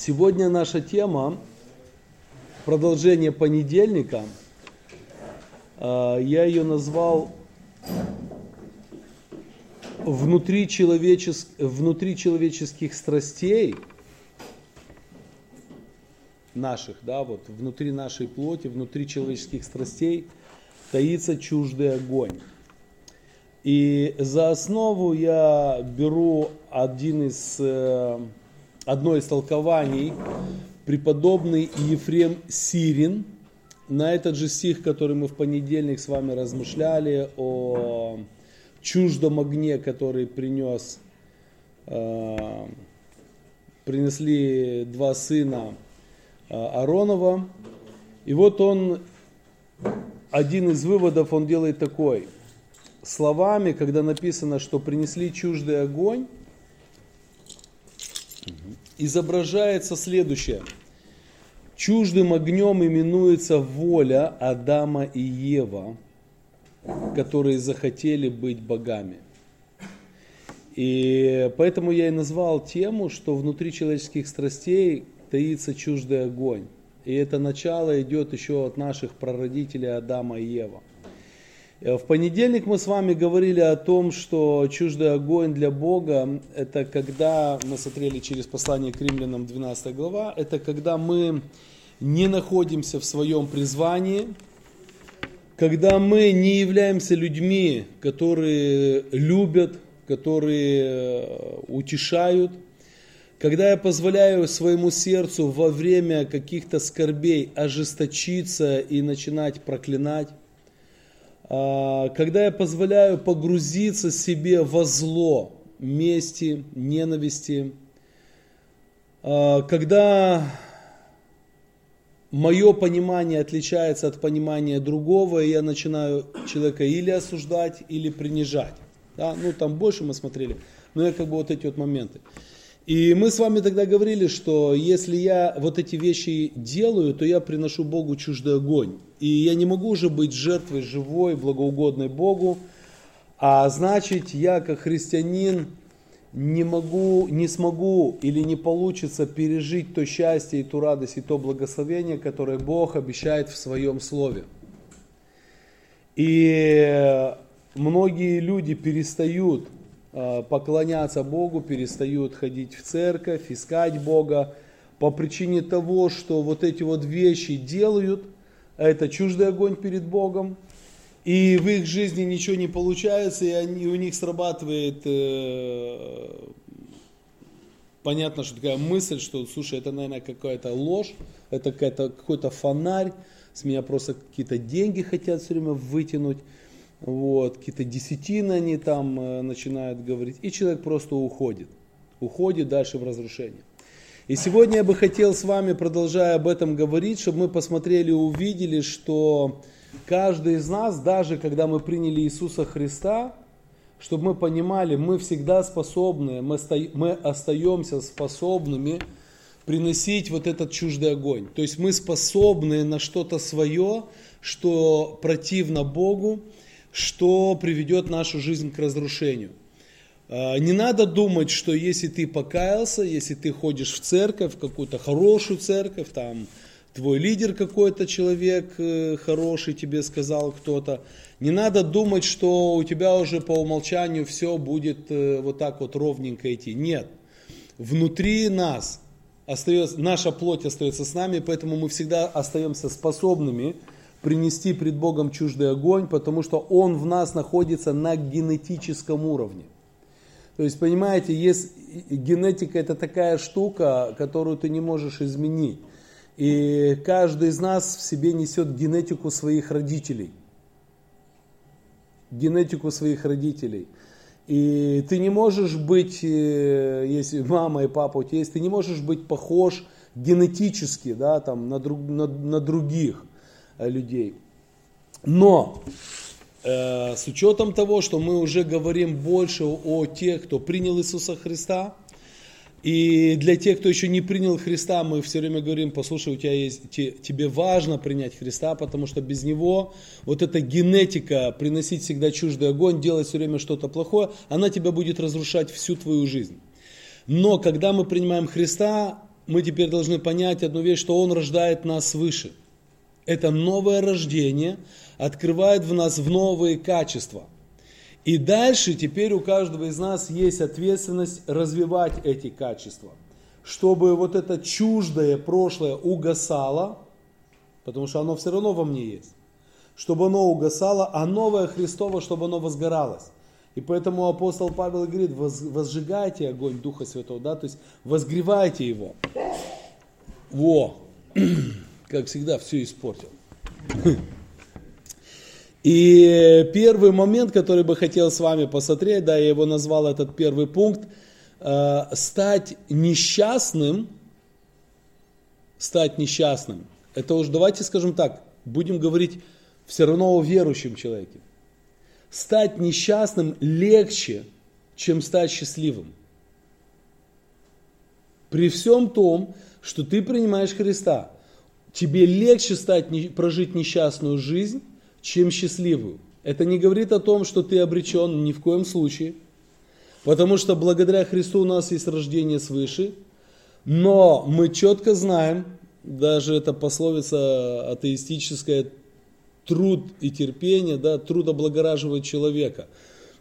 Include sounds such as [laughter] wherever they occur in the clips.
Сегодня наша тема продолжение понедельника. А, я ее назвал внутри, человечес... внутри человеческих страстей наших, да, вот внутри нашей плоти, внутри человеческих страстей таится чуждый огонь. И за основу я беру один из э, одно из толкований, преподобный Ефрем Сирин, на этот же стих, который мы в понедельник с вами размышляли, о чуждом огне, который принес, э, принесли два сына э, Аронова. И вот он, один из выводов он делает такой. Словами, когда написано, что принесли чуждый огонь, изображается следующее. Чуждым огнем именуется воля Адама и Ева, которые захотели быть богами. И поэтому я и назвал тему, что внутри человеческих страстей таится чуждый огонь. И это начало идет еще от наших прародителей Адама и Ева. Э, в понедельник мы с вами говорили о том, что чуждый огонь для Бога, это когда, мы смотрели через послание к римлянам 12 глава, это когда мы не находимся в своем призвании, когда мы не являемся людьми, которые любят, которые э, утешают, когда я позволяю своему сердцу во время каких-то скорбей ожесточиться и начинать проклинать, когда я позволяю погрузиться себе во зло, мести, ненависти, а, когда мое понимание отличается от понимания другого, и я начинаю человека или осуждать, или принижать. Да? Ну, там больше мы смотрели, но я как бы вот эти вот моменты. И мы с вами тогда говорили, что если я вот эти вещи делаю, то я приношу Богу чуждый огонь. И я не могу уже быть жертвой живой, благоугодной Богу. А значит, я как христианин не могу, не смогу или не получится пережить то счастье и ту радость и то благословение, которое Бог обещает в своем слове. И многие люди перестают поклоняться Богу, перестают ходить в церковь, искать Бога. По причине того, что вот эти вот вещи делают, а это чуждый огонь перед Богом, и в их жизни ничего не получается, и они, у них срабатывает, э, понятно, что такая мысль, что, слушай, это, наверное, какая-то ложь, это какая-то, какой-то фонарь, с меня просто какие-то деньги хотят все время вытянуть, вот, какие-то десятины они там э, начинают говорить, и человек просто уходит, уходит дальше в разрушение. И сегодня я бы хотел с вами, продолжая об этом говорить, чтобы мы посмотрели и увидели, что каждый из нас, даже когда мы приняли Иисуса Христа, чтобы мы понимали, мы всегда способны, мы, мы остаемся способными приносить вот этот чуждый огонь. То есть мы способны на что-то свое, что противно Богу, что приведет нашу жизнь к разрушению. А, не надо думать, что если ты покаялся, если ты ходишь в церковь, в какую-то хорошую церковь, там твой лидер какой-то человек э, хороший тебе сказал кто-то, не надо думать, что у тебя уже по умолчанию все будет э, вот так вот ровненько идти. Нет. Внутри нас остается, наша плоть остается с нами, поэтому мы всегда остаемся способными принести пред Богом чуждый огонь, потому что он в нас находится на генетическом уровне. То есть, понимаете, есть, генетика это такая штука, которую ты не можешь изменить. И каждый из нас в себе несет генетику своих родителей. Генетику своих родителей. И ты не можешь быть, э, если мама и папа у тебя есть, ты не можешь быть похож генетически да, там, на, друг, на, на других. Э, людей. Но э, с учетом того, что мы уже говорим больше о тех, кто принял Иисуса Христа, и для тех, кто еще не принял Христа, мы все время говорим, послушай, у тебя есть, тебе важно принять Христа, потому что без Него вот эта генетика, приносить всегда чуждый огонь, делать все время что-то плохое, она тебя будет разрушать всю твою жизнь. Но когда мы принимаем Христа, мы теперь должны понять одну вещь, что Он рождает нас свыше. Это новое рождение открывает в нас в новые качества. И дальше теперь у каждого из нас есть ответственность развивать эти качества, чтобы вот это чуждое прошлое угасало, потому что оно все равно во мне есть, чтобы оно угасало, а новое Христово, чтобы оно возгоралось. И поэтому апостол Павел говорит, возжигайте огонь Духа Святого, да, то есть возгревайте его. Во, [clears throat] как всегда, все испортил. И первый момент, который бы хотел с вами посмотреть, да, я его назвал этот первый пункт, э, стать несчастным, стать несчастным. Это уж давайте скажем так, будем говорить все равно о верующем человеке. Стать несчастным легче, чем стать счастливым. При всем том, что ты принимаешь Христа, тебе легче стать, прожить несчастную жизнь, чем счастливую. Это не говорит о том, что ты обречен ни в коем случае, потому что благодаря Христу у нас есть рождение свыше, но мы четко знаем, даже эта пословица атеистическая, труд и терпение, да, труд облагораживает человека.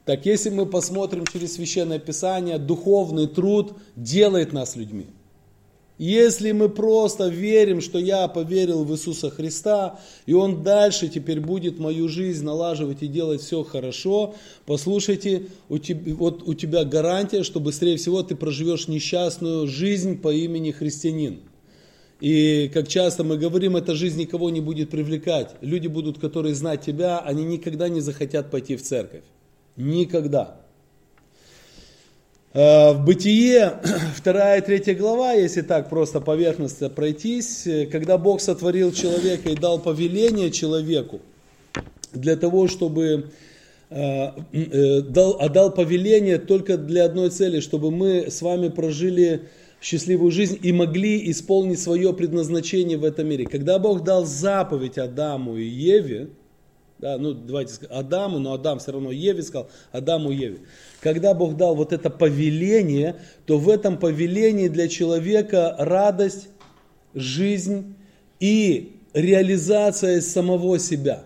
Так если мы посмотрим через Священное Писание, духовный труд делает нас людьми. Если мы просто верим, что я поверил в Иисуса Христа, и Он дальше теперь будет мою жизнь налаживать и делать все хорошо, послушайте, у тебя, вот у тебя гарантия, что быстрее всего ты проживешь несчастную жизнь по имени христианин. И как часто мы говорим, эта жизнь никого не будет привлекать. Люди будут, которые знать тебя, они никогда не захотят пойти в церковь. Никогда. Э, в Бытие, [clears throat] 2 и 3 глава, если так просто поверхностно пройтись, э, когда Бог сотворил человека и дал повеление человеку для того, чтобы э, дал, отдал повеление только для одной цели, чтобы мы с вами прожили счастливую жизнь и могли исполнить свое предназначение в этом мире. Когда Бог дал заповедь Адаму и Еве, да, ну давайте Адаму, но Адам все равно Еве сказал, Адаму Еве. Когда Бог дал вот это повеление, то в этом повелении для человека радость, жизнь и реализация самого себя.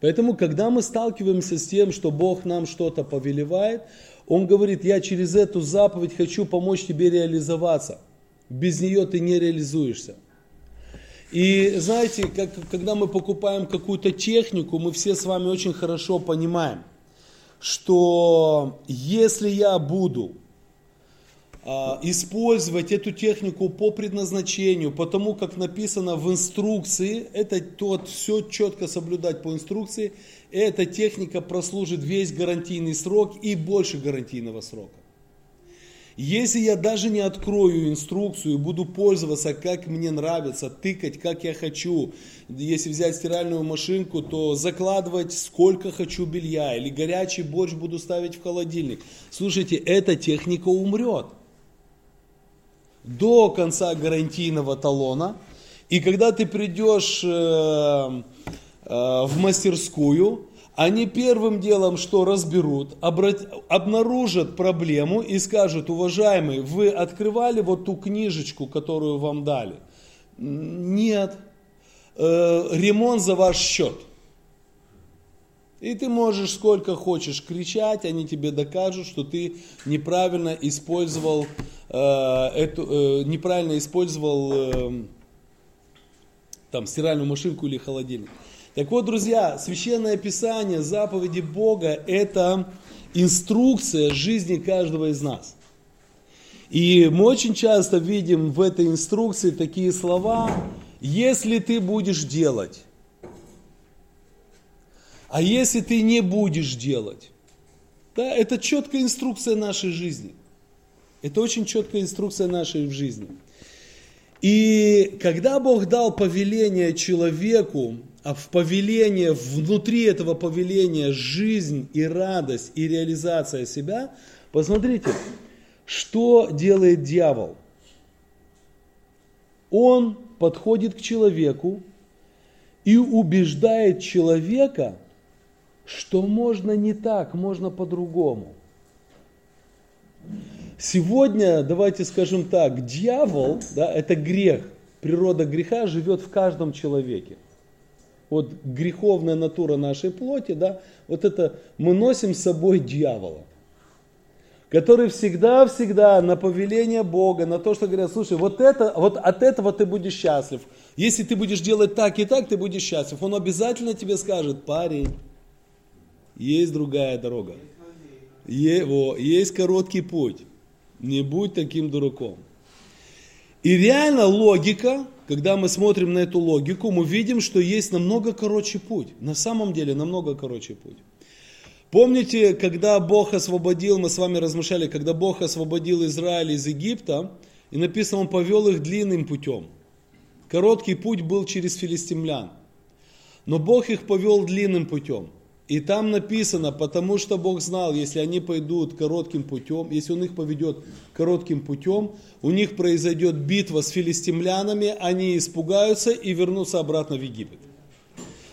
Поэтому, когда мы сталкиваемся с тем, что Бог нам что-то повелевает, Он говорит, я через эту заповедь хочу помочь тебе реализоваться. Без нее ты не реализуешься. И знаете, как, когда мы покупаем какую-то технику, мы все с вами очень хорошо понимаем, что если я буду а, использовать эту технику по предназначению, потому как написано в инструкции, это тот все четко соблюдать по инструкции, эта техника прослужит весь гарантийный срок и больше гарантийного срока. Если я даже не открою инструкцию и буду пользоваться, как мне нравится, тыкать, как я хочу, если взять стиральную машинку, то закладывать сколько хочу белья, или горячий борщ буду ставить в холодильник. Слушайте, эта техника умрет до конца гарантийного талона. И когда ты придешь э, э, в мастерскую, они первым делом что разберут, обнаружат проблему и скажут, уважаемый, вы открывали вот ту книжечку, которую вам дали? Нет. Э, ремонт за ваш счет. И ты можешь сколько хочешь кричать, они тебе докажут, что ты неправильно использовал э, эту, э, неправильно использовал э, там стиральную машинку или холодильник. Так вот, друзья, священное писание, заповеди Бога – это инструкция жизни каждого из нас. И мы очень часто видим в этой инструкции такие слова, если ты будешь делать, а если ты не будешь делать. Да, это четкая инструкция нашей жизни. Это очень четкая инструкция нашей жизни. И когда Бог дал повеление человеку, а в повеление, внутри этого повеления жизнь и радость и реализация себя, посмотрите, что делает дьявол. Он подходит к человеку и убеждает человека, что можно не так, можно по-другому. Сегодня, давайте скажем так, дьявол, да, это грех. Природа греха живет в каждом человеке. Вот греховная натура нашей плоти, да, вот это мы носим с собой дьявола который всегда-всегда на повеление Бога, на то, что говорят, слушай, вот, это, вот от этого ты будешь счастлив. Если ты будешь делать так и так, ты будешь счастлив. Он обязательно тебе скажет, парень, есть другая дорога. Его, есть короткий путь. Не будь таким дураком. И реально логика, когда мы смотрим на эту логику, мы видим, что есть намного короче путь. На самом деле намного короче путь. Помните, когда Бог освободил, мы с вами размышляли, когда Бог освободил Израиль из Египта, и написано, Он повел их длинным путем. Короткий путь был через филистимлян. Но Бог их повел длинным путем. И там написано, потому что Бог знал, если они пойдут коротким путем, если Он их поведет коротким путем, у них произойдет битва с филистимлянами, они испугаются и вернутся обратно в Египет.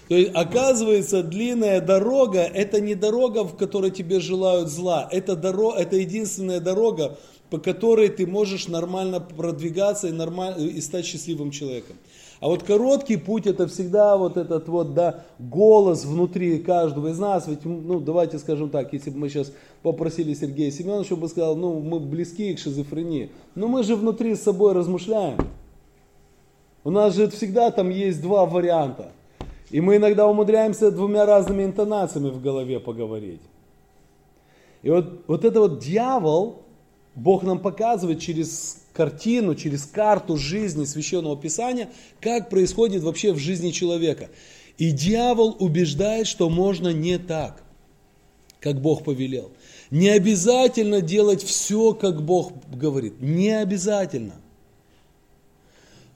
То есть, оказывается, длинная дорога, это не дорога, в которой тебе желают зла. Это, дорога, это единственная дорога, по которой ты можешь нормально продвигаться и, нормально, и стать счастливым человеком. А вот короткий путь это всегда вот этот вот, да, голос внутри каждого из нас. Ведь, ну, давайте скажем так, если бы мы сейчас попросили Сергея Семеновича, он бы сказал, ну, мы близки к шизофрении. Но мы же внутри с собой размышляем. У нас же всегда там есть два варианта. И мы иногда умудряемся двумя разными интонациями в голове поговорить. И вот, вот это вот дьявол, Бог нам показывает через картину, через карту жизни Священного Писания, как происходит вообще в жизни человека. И дьявол убеждает, что можно не так, как Бог повелел. Не обязательно делать все, как Бог говорит. Не обязательно.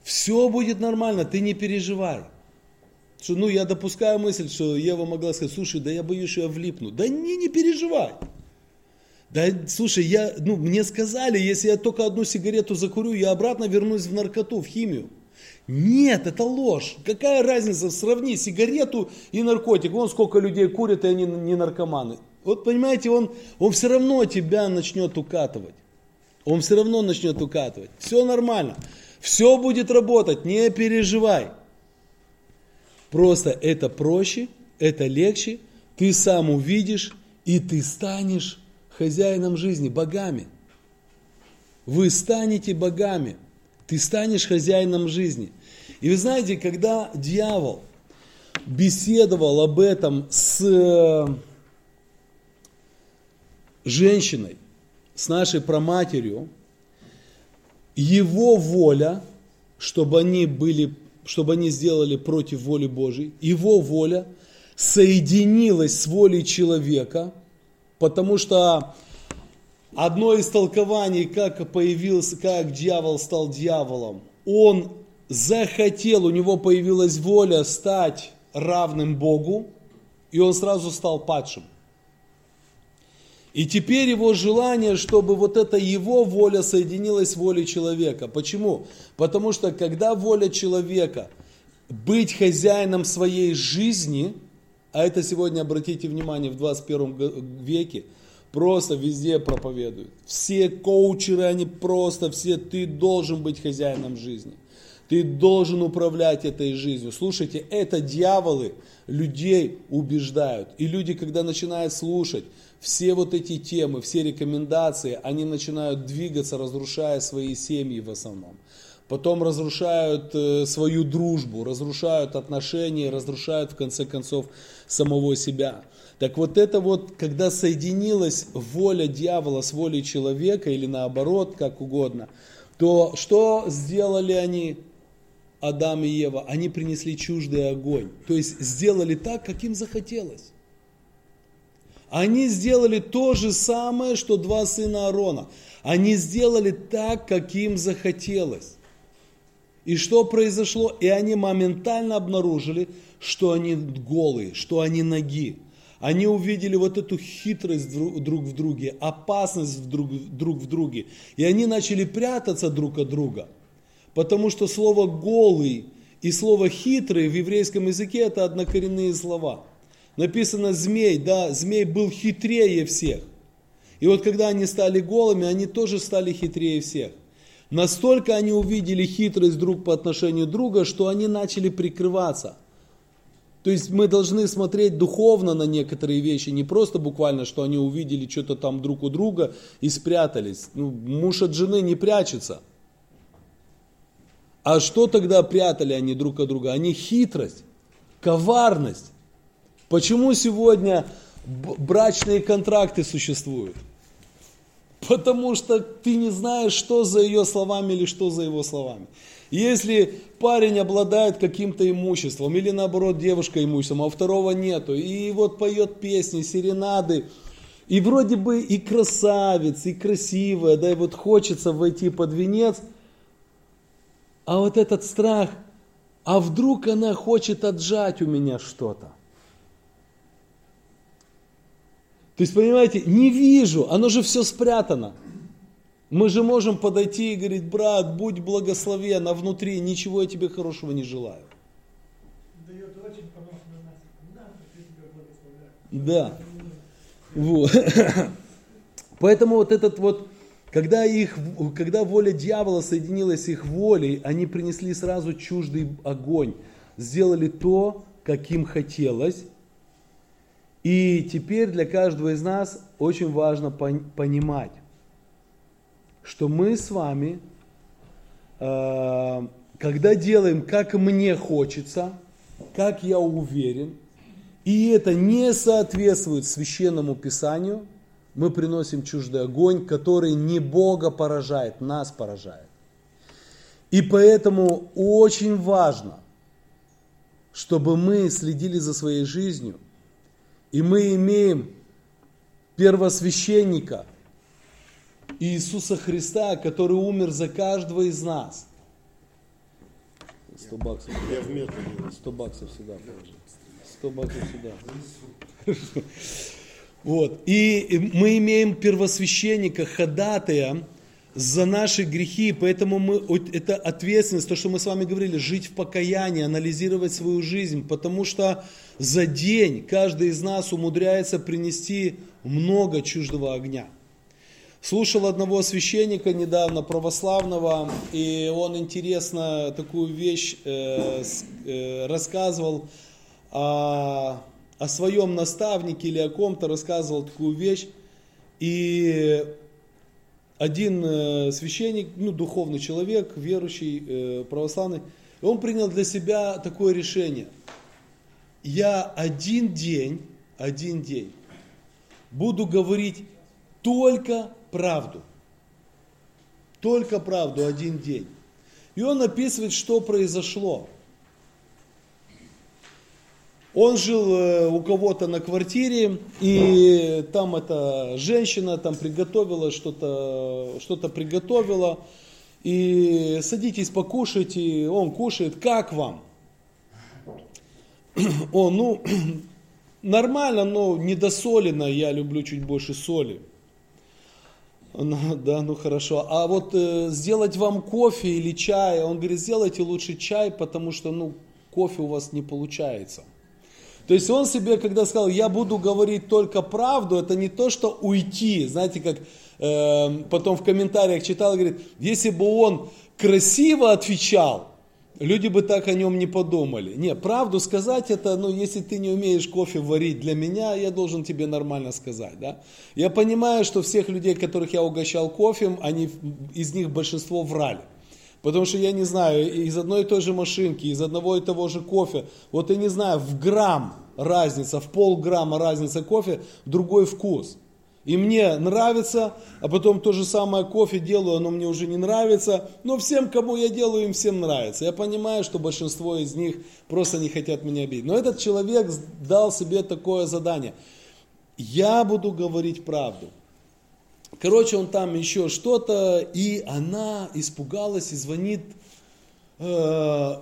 Все будет нормально, ты не переживай. Что, ну, я допускаю мысль, что Ева могла сказать, слушай, да я боюсь, что я влипну. Да не, не переживай. Да, слушай, я, ну, мне сказали, если я только одну сигарету закурю, я обратно вернусь в наркоту, в химию. Нет, это ложь. Какая разница, сравни сигарету и наркотик. Вон сколько людей курят, и они не наркоманы. Вот понимаете, он, он все равно тебя начнет укатывать. Он все равно начнет укатывать. Все нормально. Все будет работать, не переживай. Просто это проще, это легче, ты сам увидишь, и ты станешь хозяином жизни, богами. Вы станете богами, ты станешь хозяином жизни. И вы знаете, когда дьявол беседовал об этом с э, женщиной, с нашей проматерью, его воля, чтобы они были чтобы они сделали против воли Божьей. Его воля соединилась с волей человека, потому что одно из толкований, как появился, как дьявол стал дьяволом, он захотел, у него появилась воля стать равным Богу, и он сразу стал падшим. И теперь его желание, чтобы вот эта его воля соединилась с волей человека. Почему? Потому что когда воля человека быть хозяином своей жизни, а это сегодня, обратите внимание, в 21 веке, просто везде проповедуют. Все коучеры, они просто все, ты должен быть хозяином жизни. Ты должен управлять этой жизнью. Слушайте, это дьяволы людей убеждают. И люди, когда начинают слушать, все вот эти темы, все рекомендации, они начинают двигаться, разрушая свои семьи в основном. Потом разрушают э, свою дружбу, разрушают отношения, разрушают в конце концов самого себя. Так вот это вот, когда соединилась воля дьявола с волей человека, или наоборот, как угодно, то что сделали они, Адам и Ева? Они принесли чуждый огонь. То есть сделали так, как им захотелось. Они сделали то же самое, что два сына Аарона. Они сделали так, как им захотелось. И что произошло? И они моментально обнаружили, что они голые, что они ноги. Они увидели вот эту хитрость друг в друге, опасность друг, друг в друге. И они начали прятаться друг от друга. Потому что слово «голый» и слово «хитрый» в еврейском языке это однокоренные слова – Написано змей, да, змей был хитрее всех. И вот когда они стали голыми, они тоже стали хитрее всех. Настолько они увидели хитрость друг по отношению друга, что они начали прикрываться. То есть мы должны смотреть духовно на некоторые вещи, не просто буквально, что они увидели что-то там друг у друга и спрятались. Ну, муж от жены не прячется. А что тогда прятали они друг от друга? Они хитрость, коварность. Почему сегодня брачные контракты существуют? Потому что ты не знаешь, что за ее словами или что за его словами. Если парень обладает каким-то имуществом, или наоборот девушка имуществом, а второго нету, и вот поет песни, серенады, и вроде бы и красавец, и красивая, да, и вот хочется войти под венец, а вот этот страх, а вдруг она хочет отжать у меня что-то. То есть, понимаете, не вижу, оно же все спрятано. Мы же можем подойти и говорить, брат, будь благословен, а внутри ничего я тебе хорошего не желаю. Да. Вот. [laughs] Поэтому вот этот вот, когда, их, когда воля дьявола соединилась с их волей, они принесли сразу чуждый огонь, сделали то, каким хотелось, и теперь для каждого из нас очень важно понимать, что мы с вами, э, когда делаем, как мне хочется, как я уверен, и это не соответствует священному писанию, мы приносим чуждый огонь, который не Бога поражает, нас поражает. И поэтому очень важно, чтобы мы следили за своей жизнью – и мы имеем первосвященника Иисуса Христа, который умер за каждого из нас. 100 баксов. Я в метро. 100 баксов сюда положи. 100 баксов сюда. Вот. И мы имеем первосвященника, ходатая за наши грехи, поэтому мы, это ответственность, то, что мы с вами говорили, жить в покаянии, анализировать свою жизнь, потому что за день каждый из нас умудряется принести много чуждого огня. Слушал одного священника недавно, православного, и он интересно такую вещь э, э, рассказывал о, о своем наставнике или о ком-то, рассказывал такую вещь. И один э, священник, ну, духовный человек, верующий, э, православный, он принял для себя такое решение. Я один день, один день буду говорить только правду. Только правду один день. И он описывает, что произошло. Он жил э, у кого-то на квартире, и там эта женщина там приготовила что-то, что-то приготовила, и садитесь покушайте, он кушает, как вам? [clears throat] Он, ну, [clears throat] нормально, но недосолено, я люблю чуть больше соли. Ну, [laughs] да, ну хорошо. А вот э, сделать вам кофе или чай, он говорит, сделайте лучше чай, потому что, ну, кофе у вас не получается. То есть он себе, когда сказал, я буду говорить только правду, это не то, что уйти. Знаете, как э, потом в комментариях читал, говорит, если бы он красиво отвечал, люди бы так о нем не подумали. Не, правду сказать это, ну, если ты не умеешь кофе варить для меня, я должен тебе нормально сказать, да. Я понимаю, что всех людей, которых я угощал кофе, они, из них большинство врали. Потому что я не знаю, из одной и той же машинки, из одного и того же кофе, вот я не знаю, в грамм разница, в полграмма разница кофе, другой вкус. И мне нравится, а потом то же самое кофе делаю, оно мне уже не нравится. Но всем, кому я делаю, им всем нравится. Я понимаю, что большинство из них просто не хотят меня обидеть. Но этот человек дал себе такое задание. Я буду говорить правду. Короче, он там еще что-то, и она испугалась и звонит э,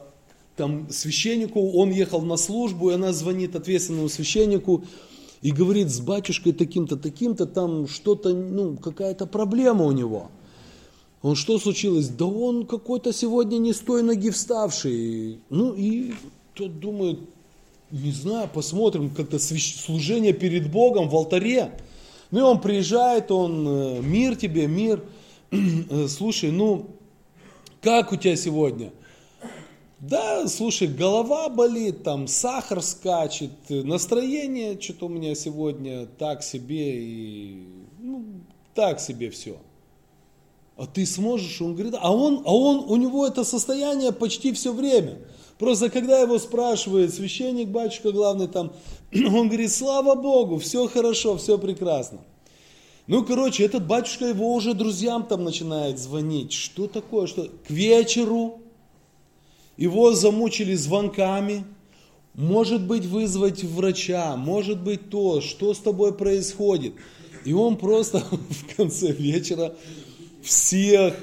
там священнику, он ехал на службу, и она звонит ответственному священнику и говорит, с батюшкой таким-то, таким-то, там что-то, ну, какая-то проблема у него. Он что случилось? Да он какой-то сегодня не с той ноги вставший. Ну и тот думает, не знаю, посмотрим, как-то служение перед Богом в алтаре. Ну и он приезжает, он, э, мир тебе, мир. [clears throat] Э, слушай, ну, как у тебя сегодня? Да, слушай, голова болит, там сахар скачет, настроение что-то у меня сегодня так себе и ну, так себе все. А ты сможешь? Он говорит, а он, а он, у него это состояние почти все время. Просто когда его спрашивает священник, батюшка главный там, [clears throat] он говорит, слава Богу, все хорошо, все прекрасно. Ну, короче, этот батюшка его уже друзьям там начинает звонить. Что такое? Что? К вечеру его замучили звонками, может быть вызвать врача, может быть то, что с тобой происходит. И он просто [laughs] в конце вечера всех,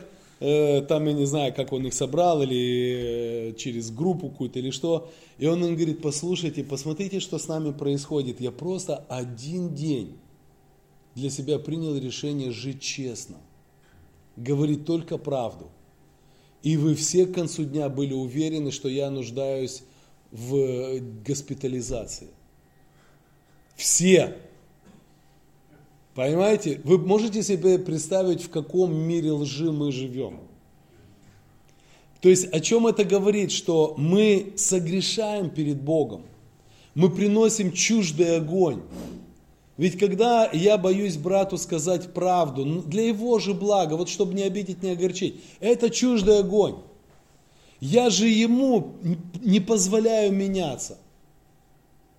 э, там я не знаю, как он их собрал, или э, через группу какую-то, или что. И он им говорит, послушайте, посмотрите, что с нами происходит. Я просто один день для себя принял решение жить честно, говорить только правду. И вы все к концу дня были уверены, что я нуждаюсь в госпитализации. Все. Понимаете? Вы можете себе представить, в каком мире лжи мы живем? То есть о чем это говорит? Что мы согрешаем перед Богом. Мы приносим чуждый огонь. Ведь когда я боюсь брату сказать правду, для его же блага, вот чтобы не обидеть, не огорчить, это чуждый огонь. Я же ему не позволяю меняться.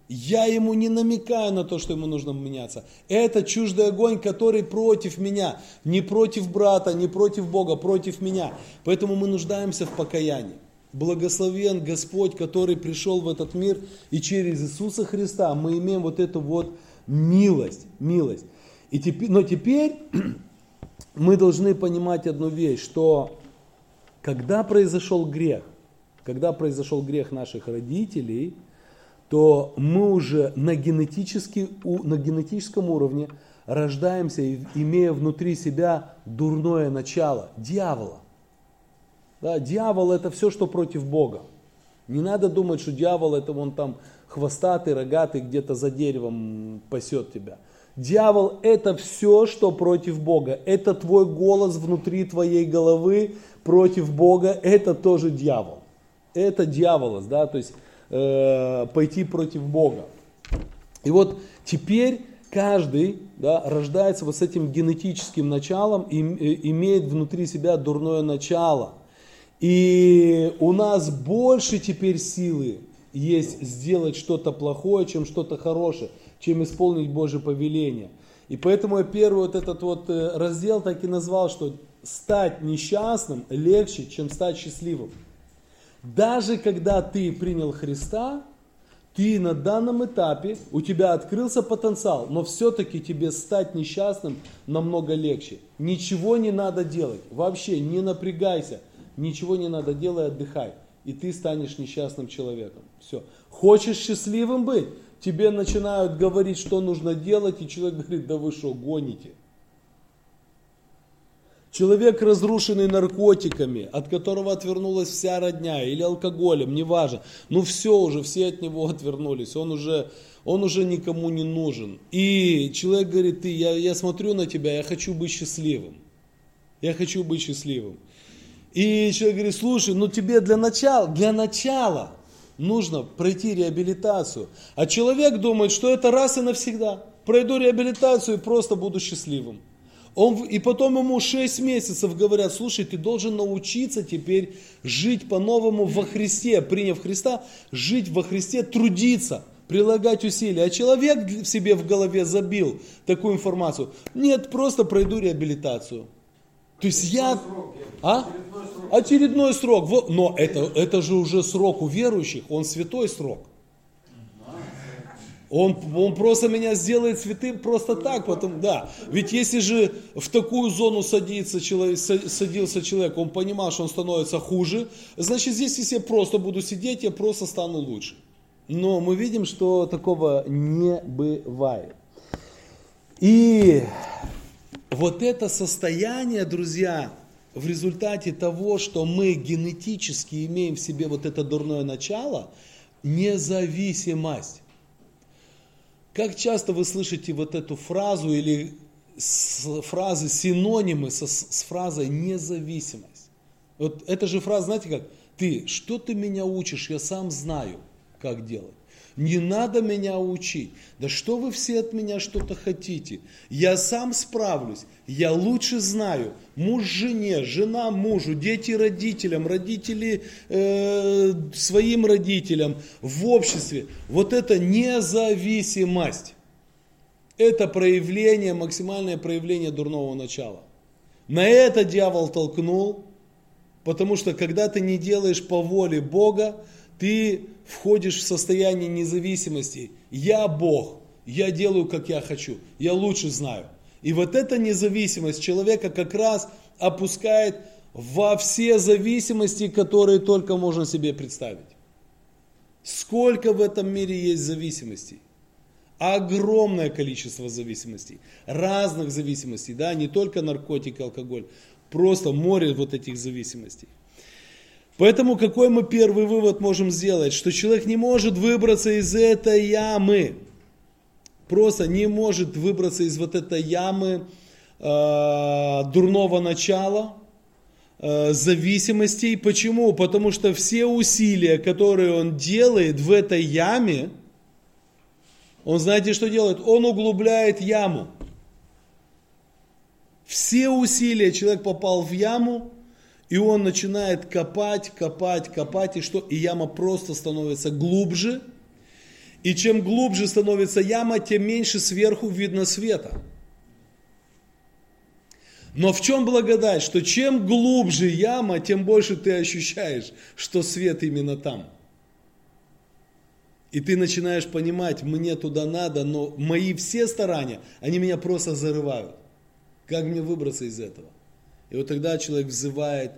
Я ему не намекаю на то, что ему нужно меняться. Это чуждый огонь, который против меня. Не против брата, не против Бога, против меня. Поэтому мы нуждаемся в покаянии. Благословен Господь, который пришел в этот мир, и через Иисуса Христа мы имеем вот эту вот милость, милость. И теперь, но теперь [clears throat] мы должны понимать одну вещь, что когда произошел грех, когда произошел грех наших родителей, то мы уже на, генетически, на генетическом уровне рождаемся, имея внутри себя дурное начало, дьявола. Да, дьявол это все, что против Бога. Не надо думать, что дьявол это вон там хвостатый, рогатый, где-то за деревом пасет тебя. Дьявол это все, что против Бога. Это твой голос внутри твоей головы против Бога, это тоже дьявол. Это дьяволос, да, то есть э, пойти против Бога. И вот теперь каждый да, рождается вот с этим генетическим началом и э, имеет внутри себя дурное начало. И у нас больше теперь силы есть сделать что-то плохое, чем что-то хорошее, чем исполнить Божье повеление. И поэтому я первый вот этот вот э, раздел так и назвал, что стать несчастным легче, чем стать счастливым. Даже когда ты принял Христа, ты на данном этапе, у тебя открылся потенциал, но все-таки тебе стать несчастным намного легче. Ничего не надо делать, вообще не напрягайся, ничего не надо делать, отдыхай и ты станешь несчастным человеком. Все. Хочешь счастливым быть? Тебе начинают говорить, что нужно делать, и человек говорит, да вы что, гоните? Человек, разрушенный наркотиками, от которого отвернулась вся родня, или алкоголем, неважно. Ну все уже, все от него [laughs] отвернулись, он уже, он уже никому не нужен. И человек говорит, ты, я, я смотрю на тебя, я хочу быть счастливым. Я хочу быть счастливым. И человек говорит, слушай, ну тебе для начала, для начала нужно пройти реабилитацию. А человек думает, что это раз и навсегда. Пройду реабилитацию и просто буду счастливым. Он, и потом ему 6 месяцев говорят, слушай, ты должен научиться теперь жить по-новому во Христе, приняв Христа, жить во Христе, трудиться, прилагать усилия. А человек в себе в голове забил такую информацию. Нет, просто пройду реабилитацию. То есть я... А? Очередной срок. Но это, это же уже срок у верующих, он святой срок. Он, он просто меня сделает святым просто так, потом, да. Ведь если же в такую зону садится человек, садился человек, он понимал, что он становится хуже, значит здесь, если я просто буду сидеть, я просто стану лучше. Но мы видим, что такого не бывает. И вот это состояние, друзья, в результате того, что мы генетически имеем в себе вот это дурное начало, независимость. Как часто вы слышите вот эту фразу или с фразы синонимы со, с фразой независимость? Вот эта же фраза, знаете как? Ты, что ты меня учишь, я сам знаю, как делать. Не надо меня учить. Да что вы все от меня что-то хотите? Я сам справлюсь. Я лучше знаю. Муж жене, жена мужу, дети родителям, родители э, своим родителям, в обществе. Вот это независимость. Это проявление, максимальное проявление дурного начала. На это дьявол толкнул, потому что когда ты не делаешь по воле Бога, ты входишь в состояние независимости. Я Бог, я делаю, как я хочу, я лучше знаю. И вот эта независимость человека как раз опускает во все зависимости, которые только можно себе представить. Сколько в этом мире есть зависимостей? Огромное количество зависимостей, разных зависимостей, да, не только наркотики, алкоголь, просто море вот этих зависимостей. Поэтому какой мы первый вывод можем сделать? Что человек не может выбраться из этой ямы. Просто не может выбраться из вот этой ямы э, дурного начала, э, зависимостей. Почему? Потому что все усилия, которые он делает в этой яме, он знаете, что делает? Он углубляет яму. Все усилия человек попал в яму, и он начинает копать, копать, копать, и что? И яма просто становится глубже. И чем глубже становится яма, тем меньше сверху видно света. Но в чем благодать? Что чем глубже яма, тем больше ты ощущаешь, что свет именно там. И ты начинаешь понимать, мне туда надо, но мои все старания, они меня просто зарывают. Как мне выбраться из этого? И вот тогда человек взывает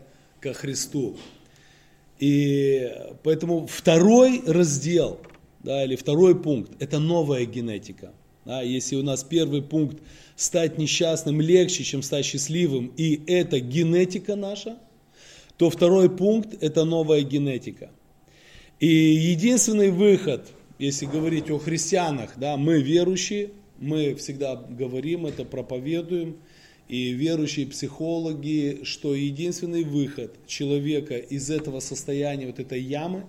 ко Христу. И поэтому второй раздел, да, или второй пункт, это новая генетика. Да, если у нас первый пункт стать несчастным легче, чем стать счастливым, и это генетика наша, то второй пункт это новая генетика. И единственный выход, если говорить о христианах, да, мы верующие, мы всегда говорим это, проповедуем, и верующие психологи, что единственный выход человека из этого состояния, вот этой ямы,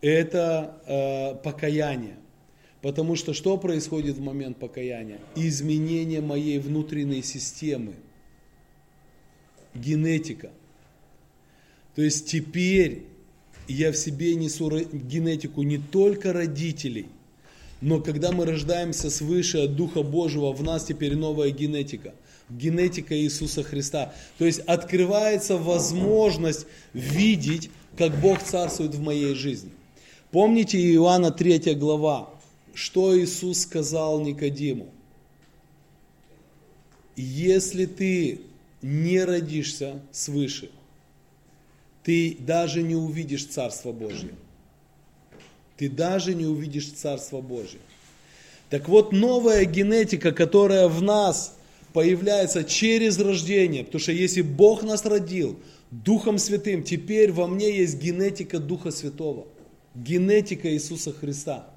это э, покаяние. Потому что что происходит в момент покаяния? Изменение моей внутренней системы, генетика. То есть теперь я в себе несу генетику не только родителей, но когда мы рождаемся свыше от Духа Божьего, в нас теперь новая генетика – генетика Иисуса Христа. То есть открывается возможность видеть, как Бог царствует в моей жизни. Помните Иоанна 3 глава, что Иисус сказал Никодиму? Если ты не родишься свыше, ты даже не увидишь Царство Божье. Ты даже не увидишь Царство Божье. Так вот, новая генетика, которая в нас появляется через рождение, потому что если Бог нас родил Духом Святым, теперь во мне есть генетика Духа Святого, генетика Иисуса Христа.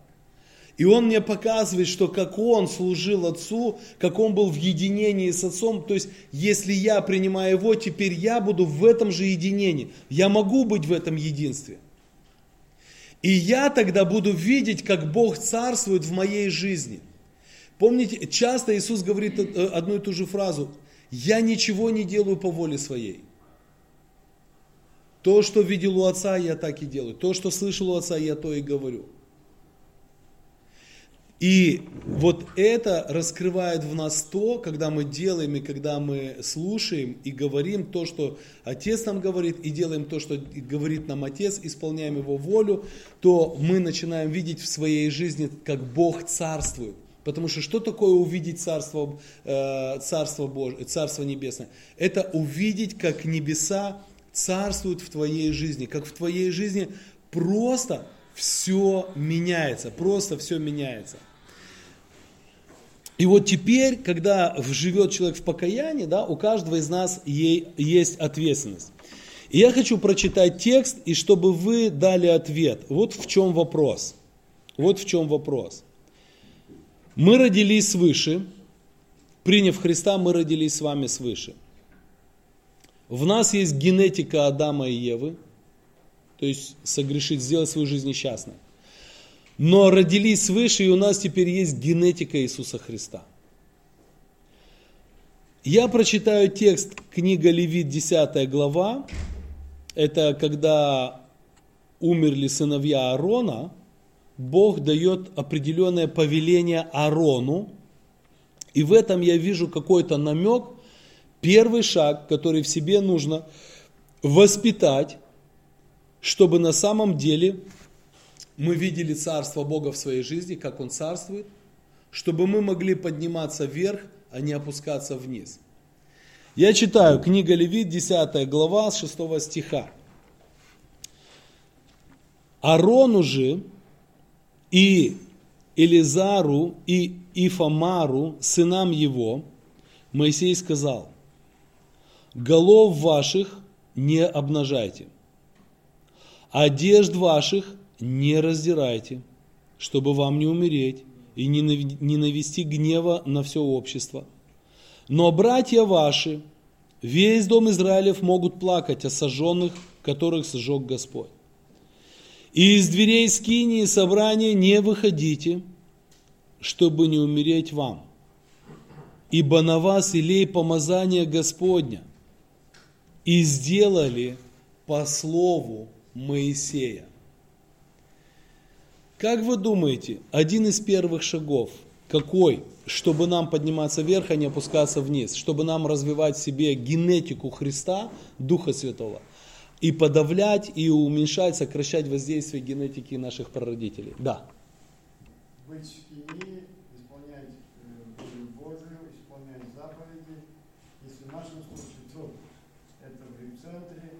И Он мне показывает, что как Он служил Отцу, как Он был в единении с Отцом, то есть если я принимаю Его, теперь я буду в этом же единении. Я могу быть в этом единстве. И я тогда буду видеть, как Бог царствует в моей жизни. Помните, часто Иисус говорит э, одну и ту же фразу. Я ничего не делаю по воле своей. То, что видел у отца, я так и делаю. То, что слышал у отца, я то и говорю. И вот это раскрывает в нас то, когда мы делаем и когда мы слушаем и говорим то, что Отец нам говорит, и делаем то, что говорит нам Отец, исполняем Его волю, то мы начинаем видеть в своей жизни, как Бог царствует. Потому что что такое увидеть Царство, э, царство, Божие, царство Небесное? Это увидеть, как небеса царствуют в твоей жизни, как в твоей жизни просто все меняется, просто все меняется. И вот теперь, когда живет человек в покаянии, да, у каждого из нас ей есть ответственность. И я хочу прочитать текст, и чтобы вы дали ответ. Вот в чем вопрос. Вот в чем вопрос. Мы родились свыше, приняв Христа, мы родились с вами свыше. В нас есть генетика Адама и Евы, то есть согрешить, сделать свою жизнь несчастной. Но родились свыше, и у нас теперь есть генетика Иисуса Христа. Я прочитаю текст книга Левит, 10 глава. Это когда умерли сыновья Аарона, Бог дает определенное повеление Аарону, и в этом я вижу какой-то намек, первый шаг, который в себе нужно воспитать, чтобы на самом деле мы видели Царство Бога в своей жизни, как Он царствует, чтобы мы могли подниматься вверх, а не опускаться вниз. Я читаю книга Левит, 10 глава, с 6 стиха. Арону же и Элизару и Ифамару, сынам его, Моисей сказал, голов ваших не обнажайте, одежд ваших не раздирайте, чтобы вам не умереть и не навести гнева на все общество. Но братья ваши, весь дом Израилев могут плакать о сожженных, которых сжег Господь. И из дверей скинии собрания не выходите, чтобы не умереть вам. Ибо на вас илей помазание Господня. И сделали по слову Моисея. Как вы думаете, один из первых шагов какой? Чтобы нам подниматься вверх, а не опускаться вниз. Чтобы нам развивать в себе генетику Христа, Духа Святого – и подавлять, и уменьшать, сокращать воздействие генетики наших прародителей. Да. Быть в тени, исполнять э, волю Божию, исполнять заповеди. Если в нашем случае, то это в репцентре.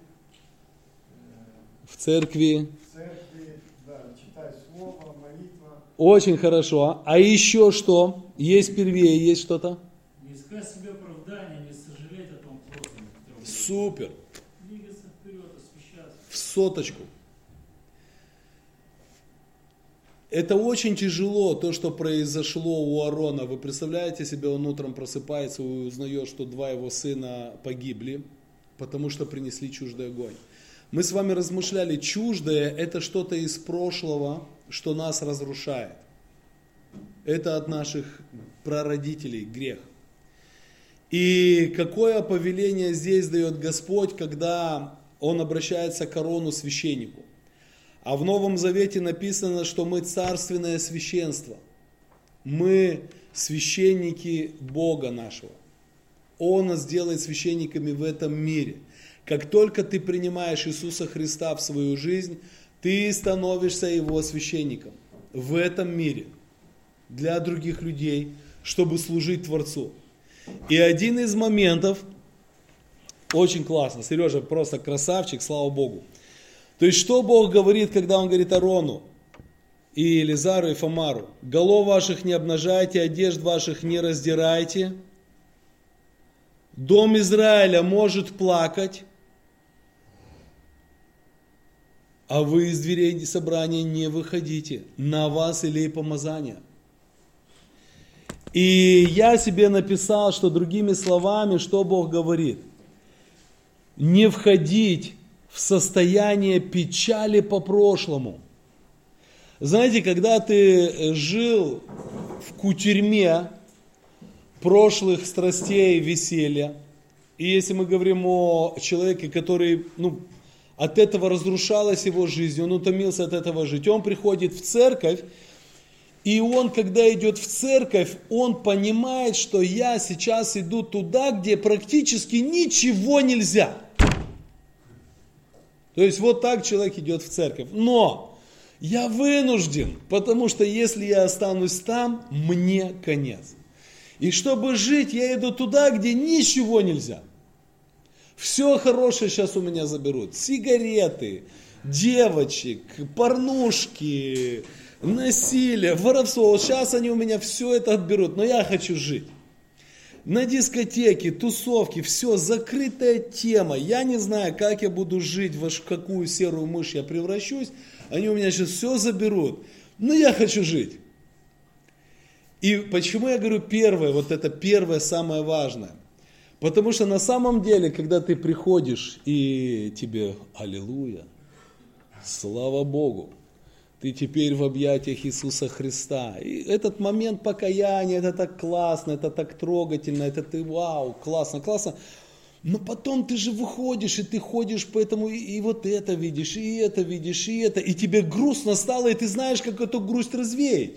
Э, в церкви. В церкви, да, читать слово, молитва. Очень хорошо. А еще что? Есть первее, есть что-то? Не искать себе оправдания, не сожалеть о том прошлом. Супер соточку. Это очень тяжело, то, что произошло у Арона. Вы представляете себе, он утром просыпается и узнает, что два его сына погибли, потому что принесли чуждый огонь. Мы с вами размышляли, чуждое это что-то из прошлого, что нас разрушает. Это от наших прародителей грех. И какое повеление здесь дает Господь, когда он обращается к корону священнику. А в Новом Завете написано, что мы царственное священство. Мы священники Бога нашего. Он нас делает священниками в этом мире. Как только ты принимаешь Иисуса Христа в свою жизнь, ты становишься Его священником в этом мире для других людей, чтобы служить Творцу. И один из моментов, очень классно. Сережа просто красавчик, слава Богу. То есть, что Бог говорит, когда Он говорит Арону и Елизару и Фомару? Голов ваших не обнажайте, одежд ваших не раздирайте. Дом Израиля может плакать, а вы из дверей собрания не выходите. На вас или помазание. И я себе написал, что другими словами, что Бог говорит не входить в состояние печали по прошлому. Знаете, когда ты жил в кутерьме прошлых страстей, веселья, и если мы говорим о человеке, который ну, от этого разрушалась его жизнь, он утомился от этого жить, он приходит в церковь, и он, когда идет в церковь, он понимает, что я сейчас иду туда, где практически ничего нельзя – то есть вот так человек идет в церковь. Но я вынужден, потому что если я останусь там, мне конец. И чтобы жить, я иду туда, где ничего нельзя. Все хорошее сейчас у меня заберут. Сигареты, девочек, порнушки, насилие, воровство. Вот сейчас они у меня все это отберут, но я хочу жить на дискотеке, тусовки, все, закрытая тема. Я не знаю, как я буду жить, во какую серую мышь я превращусь. Они у меня сейчас все заберут. Но я хочу жить. И почему я говорю первое, вот это первое самое важное? Потому что на самом деле, когда ты приходишь и тебе аллилуйя, слава Богу, ты теперь в объятиях Иисуса Христа. И этот момент покаяния, это так классно, это так трогательно, это ты, вау, классно, классно. Но потом ты же выходишь, и ты ходишь по этому, и, и вот это видишь, и это видишь, и это, и тебе грустно стало, и ты знаешь, как эту грусть развеять.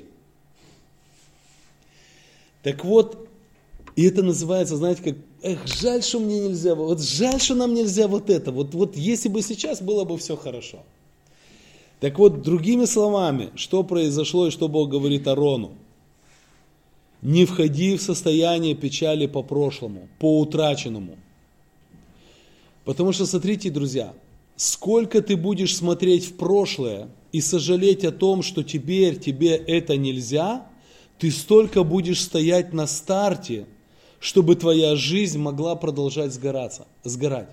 Так вот, и это называется, знаете, как, эх, жаль, что мне нельзя, вот жаль, что нам нельзя вот это, вот, вот если бы сейчас было бы все хорошо. Так вот, другими словами, что произошло и что Бог говорит Арону? Не входи в состояние печали по прошлому, по утраченному. Потому что, смотрите, друзья, сколько ты будешь смотреть в прошлое и сожалеть о том, что теперь тебе это нельзя, ты столько будешь стоять на старте, чтобы твоя жизнь могла продолжать сгораться, сгорать.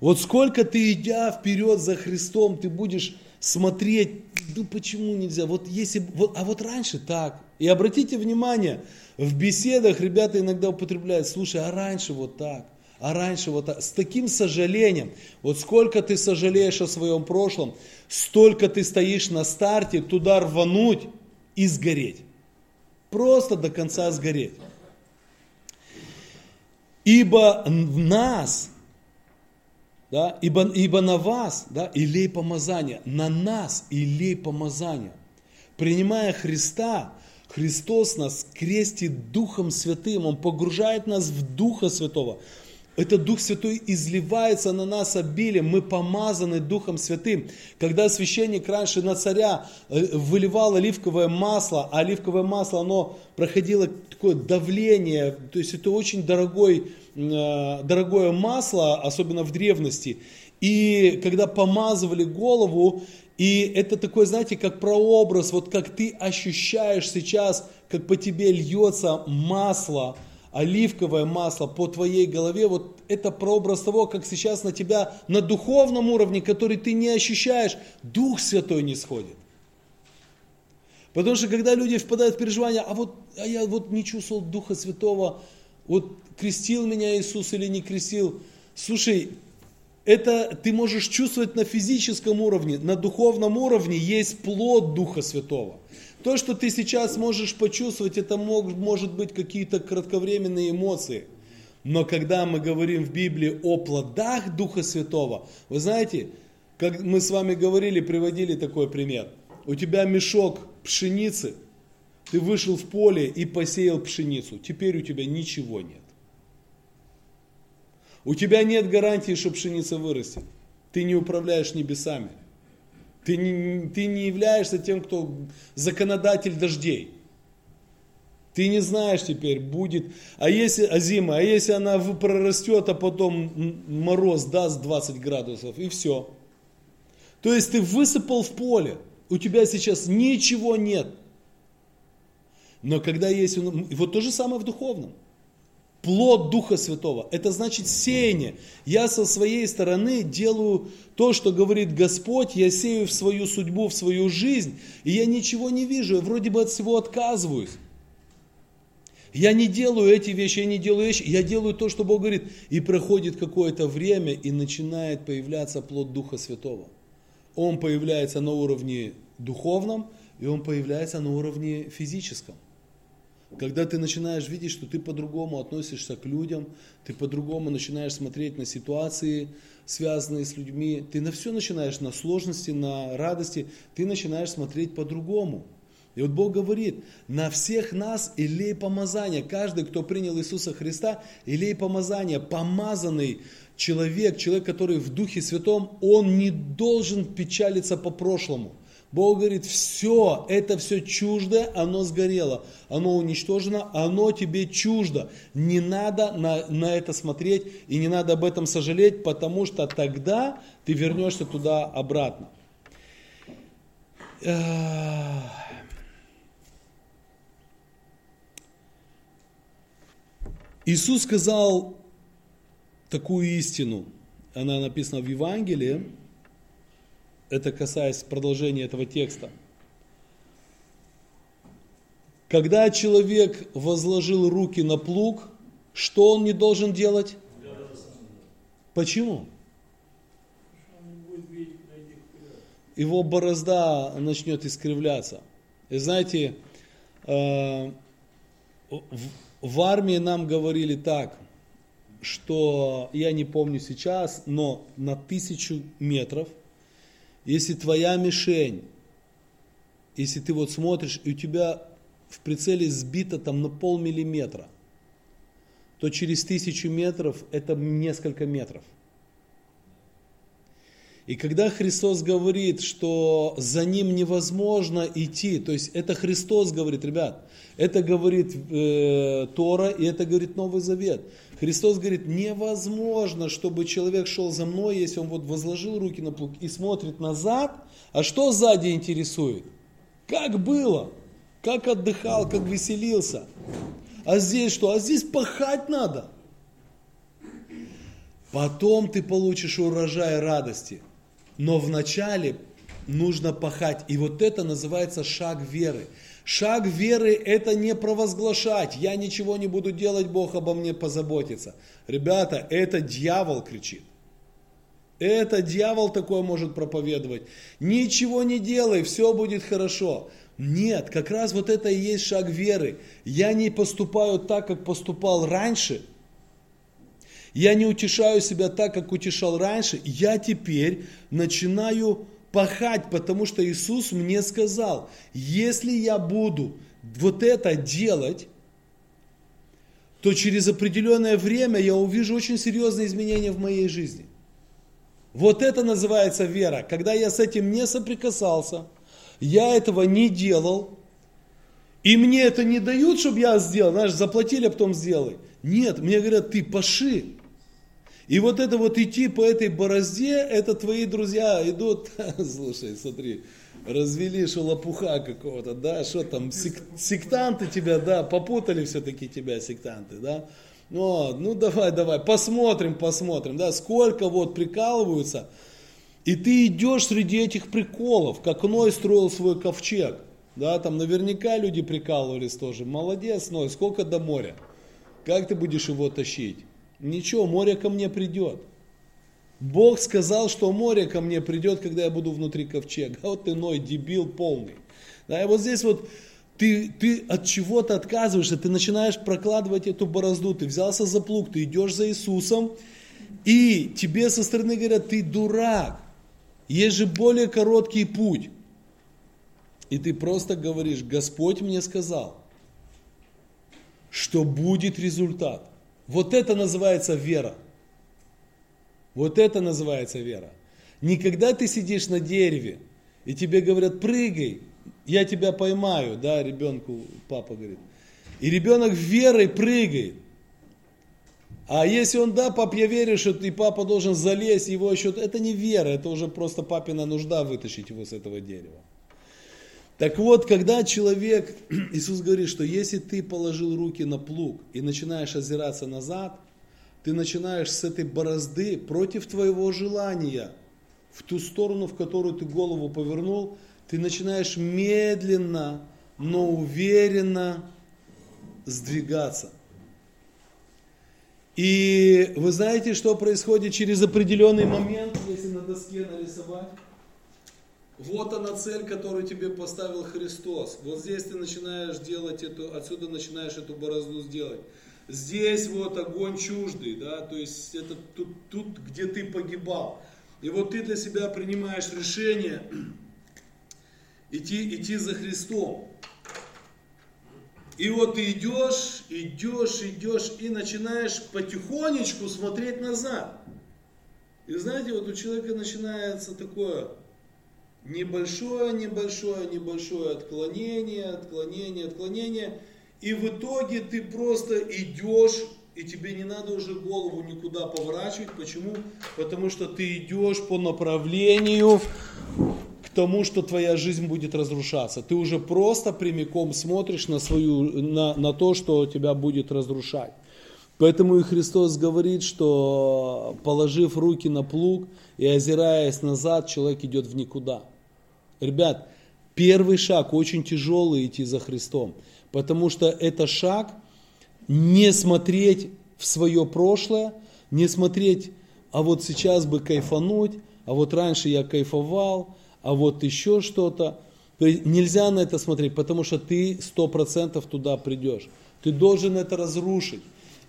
Вот сколько ты, идя вперед за Христом, ты будешь смотреть, ну почему нельзя, вот если, вот, а вот раньше так. И обратите внимание, в беседах ребята иногда употребляют, слушай, а раньше вот так, а раньше вот так, с таким сожалением, вот сколько ты сожалеешь о своем прошлом, столько ты стоишь на старте, туда рвануть и сгореть. Просто до конца сгореть. Ибо в нас да, ибо, ибо на вас, да, илей помазания, на нас илей помазания. Принимая Христа, Христос нас крестит Духом Святым, Он погружает нас в Духа Святого. Этот Дух Святой изливается на нас обилием, мы помазаны Духом Святым. Когда священник раньше на царя э, выливал оливковое масло, а оливковое масло, оно проходило такое давление, то есть это очень дорогой, э, дорогое масло, особенно в древности. И когда помазывали голову, и это такой, знаете, как прообраз, вот как ты ощущаешь сейчас, как по тебе льется масло – оливковое масло по твоей голове, вот это прообраз того, как сейчас на тебя на духовном уровне, который ты не ощущаешь, Дух Святой не сходит. Потому что когда люди впадают в переживания, а вот а я вот не чувствовал Духа Святого, вот крестил меня Иисус или не крестил, слушай, это ты можешь чувствовать на физическом уровне, на духовном уровне есть плод Духа Святого. То, что ты сейчас можешь почувствовать, это мог, может быть какие-то кратковременные эмоции. Но когда мы говорим в Библии о плодах Духа Святого, вы знаете, как мы с вами говорили, приводили такой пример. У тебя мешок пшеницы, ты вышел в поле и посеял пшеницу, теперь у тебя ничего нет. У тебя нет гарантии, что пшеница вырастет. Ты не управляешь небесами. Ты не, ты не являешься тем, кто законодатель дождей. Ты не знаешь теперь, будет, а если, а зима, а если она прорастет, а потом мороз даст 20 градусов, и все. То есть ты высыпал в поле, у тебя сейчас ничего нет. Но когда есть, вот то же самое в духовном плод Духа Святого. Это значит сеяние. Я со своей стороны делаю то, что говорит Господь, я сею в свою судьбу, в свою жизнь, и я ничего не вижу, я вроде бы от всего отказываюсь. Я не делаю эти вещи, я не делаю вещи, я делаю то, что Бог говорит. И проходит какое-то время, и начинает появляться плод Духа Святого. Он появляется на уровне духовном, и он появляется на уровне физическом. Когда ты начинаешь видеть, что ты по-другому относишься к людям, ты по-другому начинаешь смотреть на ситуации, связанные с людьми, ты на все начинаешь, на сложности, на радости, ты начинаешь смотреть по-другому. И вот Бог говорит, на всех нас илей помазание. Каждый, кто принял Иисуса Христа, илей помазание, помазанный человек, человек, который в Духе Святом, он не должен печалиться по прошлому. Бог говорит, все, это все чуждое, оно сгорело, оно уничтожено, оно тебе чуждо. Не надо на, на это смотреть и не надо об этом сожалеть, потому что тогда ты вернешься туда обратно. Иисус сказал такую истину, она написана в Евангелии, это касаясь продолжения этого текста. Когда человек возложил руки на плуг, что он не должен делать? Почему? Его борозда начнет искривляться. И знаете, э, в армии нам говорили так, что я не помню сейчас, но на тысячу метров, если твоя мишень, если ты вот смотришь, и у тебя в прицеле сбито там на полмиллиметра, то через тысячу метров это несколько метров. И когда Христос говорит, что за ним невозможно идти, то есть это Христос говорит, ребят, это говорит э, Тора и это говорит Новый Завет. Христос говорит, невозможно, чтобы человек шел за мной, если он вот возложил руки на плуг и смотрит назад, а что сзади интересует? Как было? Как отдыхал, как веселился? А здесь что? А здесь пахать надо. Потом ты получишь урожай радости. Но вначале нужно пахать. И вот это называется шаг веры. Шаг веры это не провозглашать. Я ничего не буду делать, Бог обо мне позаботится. Ребята, это дьявол кричит. Это дьявол такое может проповедовать. Ничего не делай, все будет хорошо. Нет, как раз вот это и есть шаг веры. Я не поступаю так, как поступал раньше. Я не утешаю себя так, как утешал раньше. Я теперь начинаю пахать, потому что Иисус мне сказал, если я буду вот это делать, то через определенное время я увижу очень серьезные изменения в моей жизни. Вот это называется вера. Когда я с этим не соприкасался, я этого не делал, и мне это не дают, чтобы я сделал, знаешь, заплатили, а потом сделай. Нет, мне говорят, ты паши. И вот это вот идти по этой борозде, это твои друзья идут, [laughs] слушай, смотри, развели шелопуха какого-то, да, что там, сек, сектанты тебя, да, попутали все-таки тебя сектанты, да. Ну, ну давай, давай, посмотрим, посмотрим, да, сколько вот прикалываются. И ты идешь среди этих приколов, как Ной строил свой ковчег. Да, там наверняка люди прикалывались тоже. Молодец, Ной, сколько до моря? Как ты будешь его тащить? Ничего, море ко мне придет. Бог сказал, что море ко мне придет, когда я буду внутри ковчега. [laughs] Вот ты, Ной, дебил полный. Да, и вот здесь вот ты, ты от чего-то отказываешься, ты начинаешь прокладывать эту борозду, ты взялся за плуг, ты идешь за Иисусом, и тебе со стороны говорят, ты дурак, есть же более короткий путь. И ты просто говоришь, Господь мне сказал, что будет результат. Вот это называется вера. Вот это называется вера. Никогда ты сидишь на дереве, и тебе говорят, прыгай, я тебя поймаю, да, ребенку папа говорит. И ребенок верой прыгает. А если он, да, пап, я верю, что и папа должен залезть, его еще, это не вера, это уже просто папина нужда вытащить его с этого дерева. Так вот, когда человек, [clears throat] Иисус говорит, что если ты положил руки на плуг и начинаешь озираться назад, ты начинаешь с этой борозды против твоего желания, в ту сторону, в которую ты голову повернул, ты начинаешь медленно, но уверенно сдвигаться. И вы знаете, что происходит через определенный момент, если на доске нарисовать? Вот она цель, которую тебе поставил Христос. Вот здесь ты начинаешь делать эту, отсюда начинаешь эту борозду сделать. Здесь вот огонь чуждый, да, то есть это тут, тут, где ты погибал. И вот ты для себя принимаешь решение [clears throat] идти, идти за Христом. И вот ты идешь, идешь, идешь и начинаешь потихонечку смотреть назад. И знаете, вот у человека начинается такое небольшое, небольшое, небольшое отклонение, отклонение, отклонение. И в итоге ты просто идешь, и тебе не надо уже голову никуда поворачивать. Почему? Потому что ты идешь по направлению к тому, что твоя жизнь будет разрушаться. Ты уже просто прямиком смотришь на, свою, на, на то, что тебя будет разрушать. Поэтому и Христос говорит, что положив руки на плуг и озираясь назад, человек идет в никуда. Ребят, первый шаг очень тяжелый идти за Христом, потому что это шаг не смотреть в свое прошлое, не смотреть, а вот сейчас бы кайфануть, а вот раньше я кайфовал, а вот еще что-то. Нельзя на это смотреть, потому что ты сто процентов туда придешь. Ты должен это разрушить.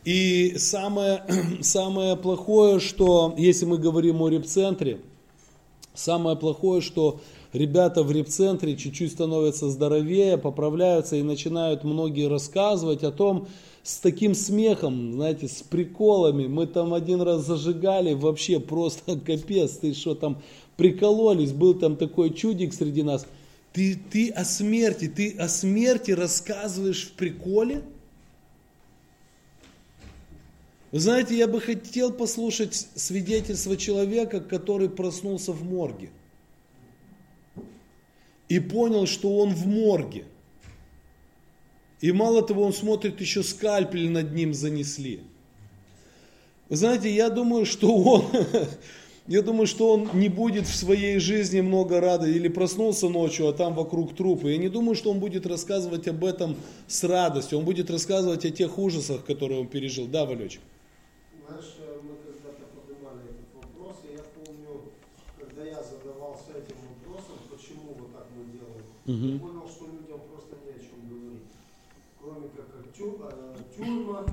И самое, [clears throat] самое плохое, что, если мы говорим о репцентре, самое плохое, что ребята в репцентре чуть-чуть становятся здоровее, поправляются и начинают многие рассказывать о том, с таким смехом, знаете, с приколами. Мы там один раз зажигали, вообще просто [laughs] капец, ты что там прикололись, был там такой чудик среди нас. Ты, ты о смерти, ты о смерти рассказываешь в приколе? Вы знаете, я бы хотел послушать свидетельство человека, который проснулся в морге. И понял, что он в морге. И мало того, он смотрит, еще скальпель над ним занесли. Вы знаете, я думаю, что он, [laughs] я думаю, что он не будет в своей жизни много рада, или проснулся ночью, а там вокруг трупы. Я не думаю, что он будет рассказывать об этом с радостью, он будет рассказывать о тех ужасах, которые он пережил. Да, Валечек? Знаешь, мы когда-то поднимали этот вопрос, и я помню, когда я задавался этим вопросом, почему вот так мы делаем, Мгм. я понял, что людям просто не о чем говорить. Кроме как тю- э, тюрьмах,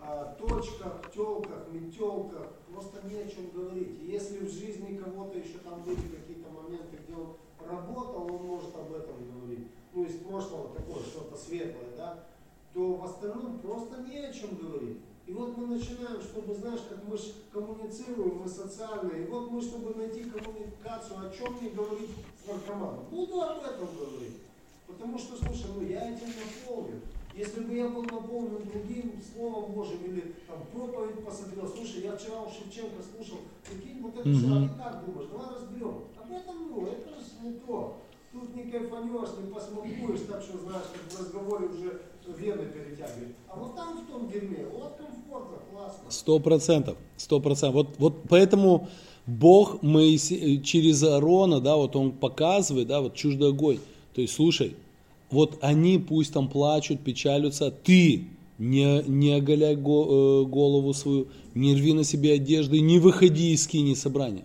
о точках, телках, метелках, просто не о чем говорить. И если в жизни кого-то еще там были какие-то моменты, где он работал, он может об этом говорить. Ну, из прошлого такое, что-то светлое, да, то в остальном просто не о чем говорить. И вот мы начинаем, чтобы, знаешь, как мы ж коммуницируем, мы социальные, и вот мы, чтобы найти коммуникацию, о чем мне говорить с наркоманом, буду об этом говорить. Потому что, слушай, ну я этим наполнен. Если бы я был наполнен другим Словом Божьим или там проповедь посмотрел, слушай, я вчера у Шевченко слушал, прикинь, вот это а ты как думаешь, давай разберем. Об этом, ну, это же не то. Тут не кайфанешь, не посмакуешь, так что, знаешь, как в разговоре уже вены перетягивает. А вот там в том дерьме, вот комфортно, классно. Сто процентов, сто процентов. Вот, вот поэтому Бог Моисе- через Аарона, да, вот он показывает, да, вот чуждый огонь. То есть, слушай, вот они пусть там плачут, печалятся, ты не, не оголяй го- э, голову свою, не рви на себе одежды, не выходи из скини собрания.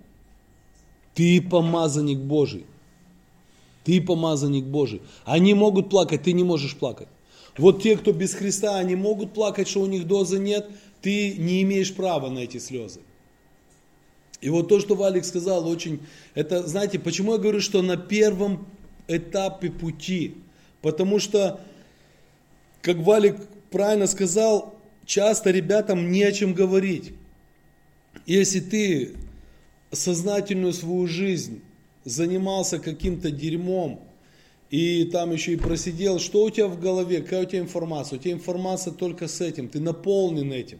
Ты помазанник Божий. Ты помазанник Божий. Они могут плакать, ты не можешь плакать. Вот те, кто без Христа, они могут плакать, что у них дозы нет, ты не имеешь права на эти слезы. И вот то, что Валик сказал, очень, это, знаете, почему я говорю, что на первом этапе пути, потому что, как Валик правильно сказал, часто ребятам не о чем говорить. Если ты сознательную свою жизнь занимался каким-то дерьмом, и там еще и просидел, что у тебя в голове, какая у тебя информация? У тебя информация только с этим, ты наполнен этим.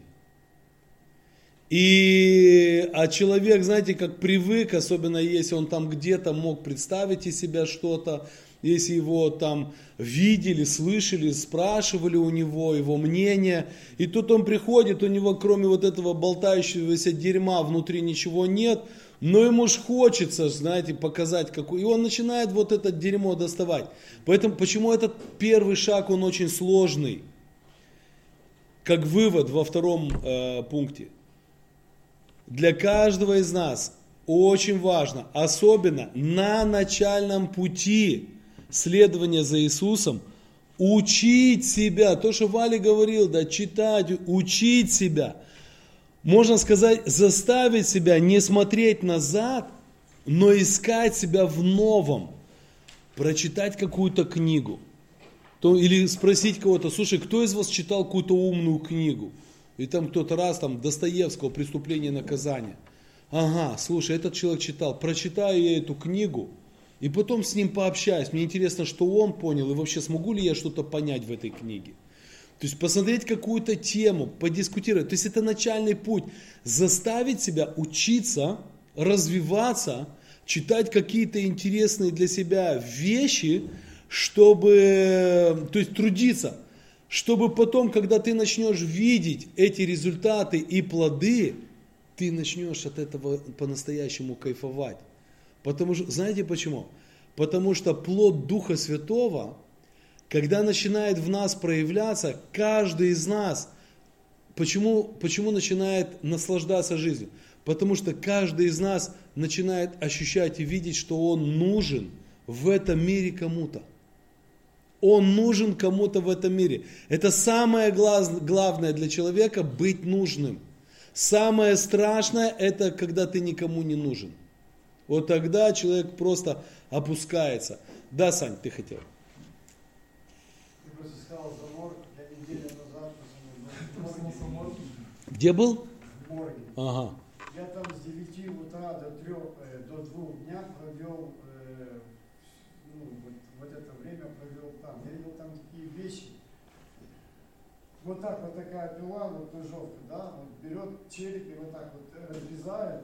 И, а человек, знаете, как привык, особенно если он там где-то мог представить из себя что-то, если его там видели, слышали, спрашивали у него его мнение, и тут он приходит, у него кроме вот этого болтающегося дерьма внутри ничего нет, но ему ж хочется, знаете, показать какой. И он начинает вот это дерьмо доставать. Поэтому почему этот первый шаг, он очень сложный. Как вывод во втором э, пункте. Для каждого из нас очень важно, особенно на начальном пути следования за Иисусом, учить себя. То, что Валя говорил, да, читать, учить себя – можно сказать, заставить себя не смотреть назад, но искать себя в новом. Прочитать какую-то книгу. То, или спросить кого-то, слушай, кто из вас читал какую-то умную книгу? И там кто-то раз, там, Достоевского «Преступление и наказание». Ага, слушай, этот человек читал, прочитаю я эту книгу, и потом с ним пообщаюсь. Мне интересно, что он понял, и вообще смогу ли я что-то понять в этой книге. То есть посмотреть какую-то тему, подискутировать. То есть это начальный путь. Заставить себя учиться, развиваться, читать какие-то интересные для себя вещи, чтобы, то есть трудиться, чтобы потом, когда ты начнешь видеть эти результаты и плоды, ты начнешь от этого по-настоящему кайфовать. Потому что, знаете почему? Потому что плод Духа Святого, когда начинает в нас проявляться, каждый из нас, почему, почему начинает наслаждаться жизнью? Потому что каждый из нас начинает ощущать и видеть, что он нужен в этом мире кому-то. Он нужен кому-то в этом мире. Это самое главное для человека быть нужным. Самое страшное это когда ты никому не нужен. Вот тогда человек просто опускается. Да, Сань, ты хотел. Ты просто сказал за морг, я неделю назад Проснулся морг. Где был? в морге. Ага. Я там с 9 утра до 3, э, до 2 дня провел, э, ну, вот, вот это время провел там. Я видел там такие вещи. Вот так вот такая пила, вот ножовка, да, вот берет череп и вот так вот разрезает,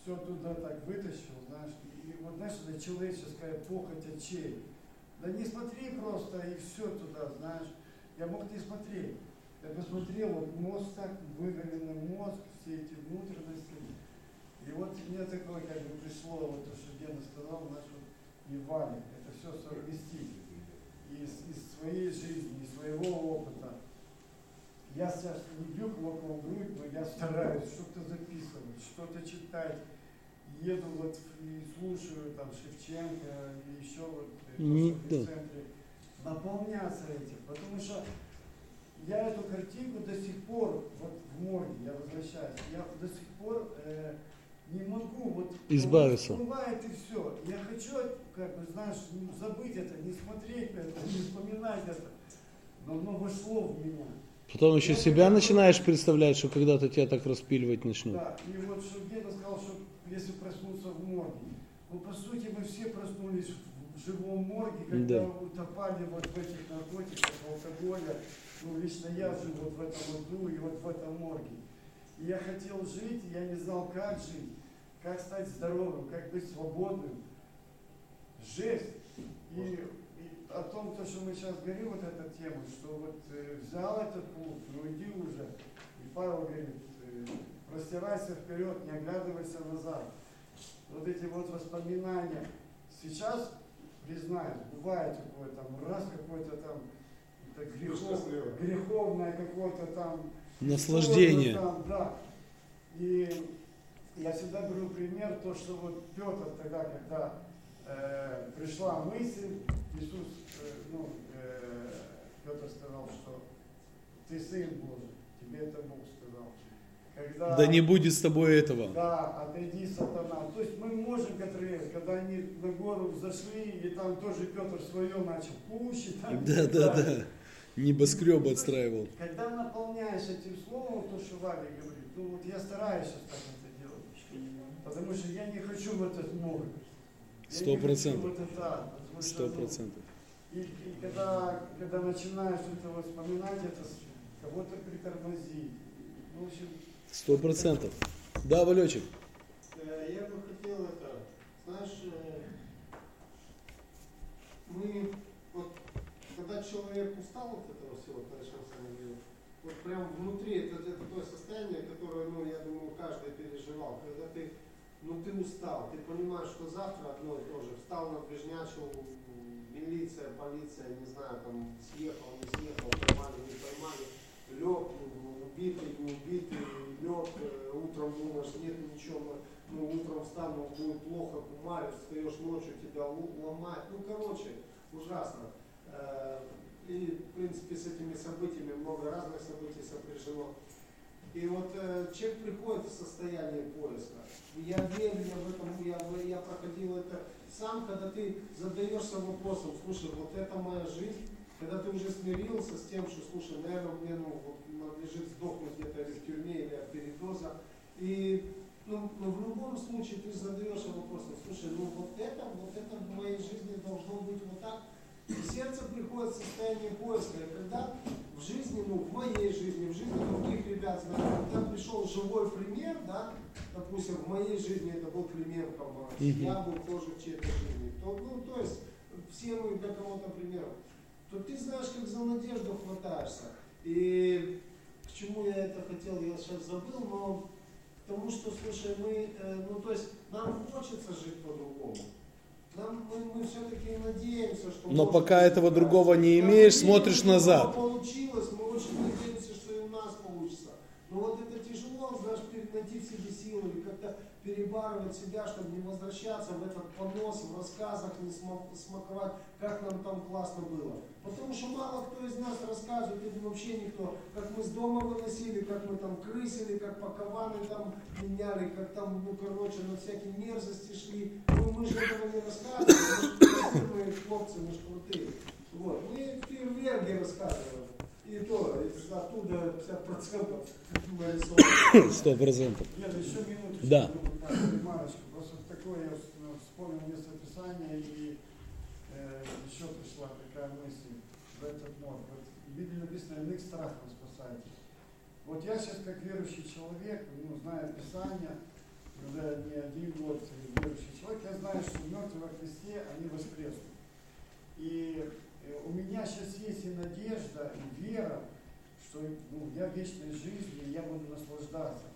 все туда так вытащил, знаешь, и, вот знаешь, это человеческая похоть от череп. Да не смотри просто и все туда, знаешь. Я мог не смотреть. Я посмотрел, вот мозг так, мозг, все эти внутренности. И вот мне такое как бы пришло, вот то, что Гена сказал, и Ваня, это все совместить. Из, из своей жизни, из своего опыта. Я сейчас не бью кулаком грудь, но я стараюсь что-то записывать, что-то читать. Еду вот и слушаю там Шевченко и еще вот э, то, в центре. Наполняться этим, потому что я эту картинку до сих пор, вот в морге, я возвращаюсь, я до сих пор э, не могу вот Избавиться. вот всплывает и все. Я хочу, как бы, знаешь, ну, забыть это, не смотреть это, не вспоминать это. Но оно вошло в меня. Потом еще себя начинаешь представлять, что когда-то тебя так распиливать начнут. Да, и вот что Гена сказал, что если проснуться в морге. Ну, по сути, мы все проснулись в живом морге, когда Да. утопали вот в этих наркотиках, в Ну, лично я жил вот в этом аду и вот в этом морге. И я хотел жить, и я не знал, как жить, как стать здоровым, как быть свободным. Жесть. И, и о том, то, что мы сейчас говорим, вот эта тема, что вот э, взял этот путь, ну иди уже. И Павел говорит, э, простирайся вперед, не оглядывайся назад. Вот эти вот воспоминания. Сейчас, признаюсь, бывает такое там, раз какой-то там грехов, греховное какое-то там Наслаждение. там, да. И я всегда беру пример, то, что вот Петр тогда, когда э, пришла мысль, Иисус, э, ну, э, Петр сказал, что ты Сын Божий, тебе это Бог сказал. Когда, Да не будет с тобой этого. да, отойди, сатана. То есть мы можем, которые, когда они на гору зашли, и там тоже Петр свое начал пущить. там, Да, да, да. Небоскреб отстраивал. Когда наполняешь этим словом, то, что Валя говорит, ну вот я стараюсь сейчас так это делать. Потому что я не хочу в этот мор. Сто процентов. Сто ну, процентов. И, и когда, когда начинаешь это вот вспоминать, это с- кого-то притормозить. Ну, в общем, Сто процентов. Да, Валечек. Я бы хотел это, знаешь, э, мы, вот, когда человек устал от этого всего, то, о чем сами говорили, вот прям внутри, это, это то состояние, которое, ну, я думаю, каждый переживал, когда ты, ну, ты устал, ты понимаешь, что завтра одно и то же, встал на движнячку, м, милиция, полиция, не знаю, там, съехал, не съехал, поймали, не поймали, лег, ну, убитый, не убитый, лег, э, утром думаешь, нет ничего, ну, утром встану, будет плохо, кумаришь, встаешь ночью, тебя ломает, ну, короче, ужасно. Э, И, в принципе, с этими событиями много разных событий сопряжено. И вот э, человек приходит в состояние поиска. И Я верю, я в этом, я, я проходил это сам, когда ты задаешься вопросом, слушай, вот это моя жизнь, когда ты уже смирился с тем, что, слушай, наверное, мне ну, вот, надлежит сдохнуть где-то или в тюрьме, или от передоза. И ну, но в любом случае ты задаешься вопросом, слушай, ну вот это, вот это в моей жизни должно быть вот так. И сердце приходит в состояние поиска. И когда в жизни, ну в моей жизни, в жизни других ребят, знаю, когда пришел живой пример, да, допустим, в моей жизни это был Марс, Мгм. я был тоже в чьей-то жизни, то, ну, то есть все мы для кого-то примером, то ты знаешь, как за надежду хватаешься. И к чему я это хотел, я сейчас забыл, но к тому, что, слушай, мы, э, ну, то есть нам хочется жить по-другому. Нам, мы, мы все-таки надеемся, что... Но пока этого другого не имеешь, смотришь назад. получилось, мы очень надеемся, что и у нас получится. Но вот это тяжело, знаешь, пере- найти в себе силы перебарывать себя, чтобы не возвращаться в этот понос, в рассказах не сма- смаковать, как нам там классно было. Потому что мало кто из нас рассказывает, или вообще никто, как мы с дома выносили, как мы там крысили, как пакованы там меняли, как там, ну короче, на всякие мерзости шли. Ну мы же этого не рассказываем, мы хлопцы, мы же крутые. Вот. Мы фейерверки рассказываем. И то, оттуда 50% нарисовано. Сто процентов. Нет, еще минуточку. Да. Так, ремарочку. Просто такое я ну, вспомнил место Писания и э, еще пришла такая мысль в этот мор. Вот в Библии написано, иных страхом спасайте. Вот я сейчас как верующий человек, ну, зная Писание, уже не один год верующий человек, я знаю, что мертвые во Христе, они воскреснут. И э, у меня сейчас есть и надежда, и вера, что ну, я в вечной жизни, я буду наслаждаться.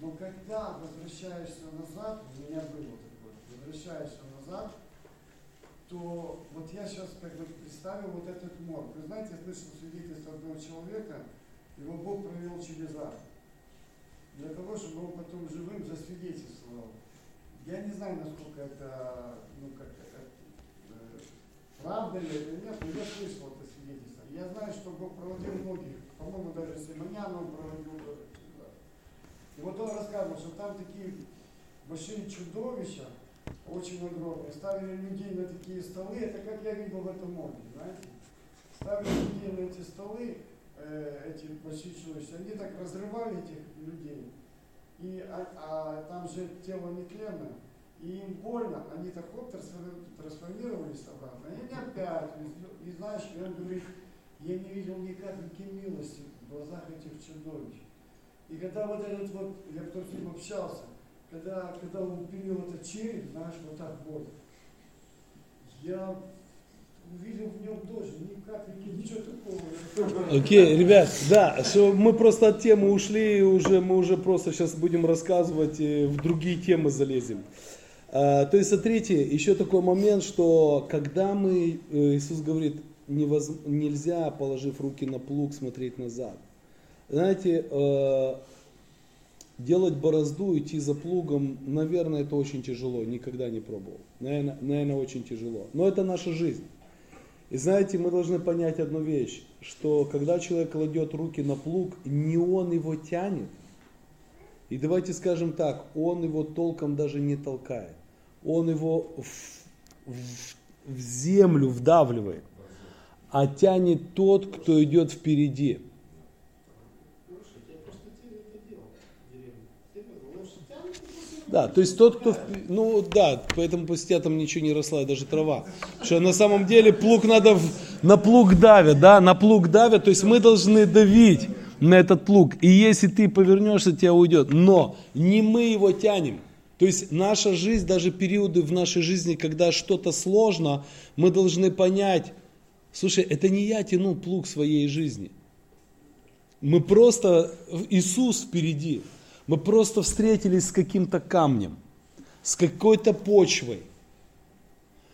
Но когда возвращаешься назад, у меня было такое, возвращаешься назад, то вот я сейчас как бы представил вот этот морг. Вы знаете, я слышал свидетельство одного человека, его Бог провел через ад. Для того, чтобы он потом живым засвидетельствовал. Я не знаю, насколько это, ну, как это, э, правда ли это нет, но я слышал это свидетельство. Я знаю, что Бог проводил многих, по-моему, даже Симоняна он проводил. И вот он рассказывал, что там такие большие чудовища, очень огромные, ставили людей на такие столы, это как я видел в этом морге, знаете. Ставили людей на эти столы, э, эти большие чудовища, они так разрывали этих людей. И, а, а там же тело нетленное, и им больно, они так трансформи- трансформировались обратно, и они опять, и, и знаешь, и он говорит, я не видел ни капельки милости в глазах этих чудовищ. И когда вот этот вот, я потом с ним общался, когда, когда он пилил этот череп, знаешь, вот так вот, я увидел в нем тоже ни капельки, ничего такого. Окей, ребят, да, что мы просто от темы ушли, уже мы уже просто сейчас будем рассказывать, и в другие темы залезем. А, то есть, смотрите, еще такой момент, что когда мы, э, Иисус говорит, невоз- нельзя, положив руки на плуг, смотреть назад. Знаете, э, делать борозду, идти за плугом, наверное, это очень тяжело, никогда не пробовал. Наверное, наверное, очень тяжело. Но это наша жизнь. И знаете, мы должны понять одну вещь, что когда человек кладет руки на плуг, не он его тянет, и давайте скажем так, он его толком даже не толкает, он его в, в- в землю вдавливает, а тянет тот, кто идет впереди. Слушай, я просто тебе это делал в деревне. Ты лошадь тянет, ты просто Да, то есть тот, кто, ну да, поэтому после тебя там ничего не росла, даже трава. Что на самом деле плуг надо, в- на плуг давят, да, на плуг давят, то есть мы должны давить на этот плуг. И если ты повернешься, тебя уйдет. Но не мы его тянем. То есть наша жизнь, даже периоды в нашей жизни, когда что-то сложно, мы должны понять, слушай, это не я тяну плуг своей жизни. Мы просто, Иисус впереди. Мы просто встретились с каким-то камнем, с какой-то почвой.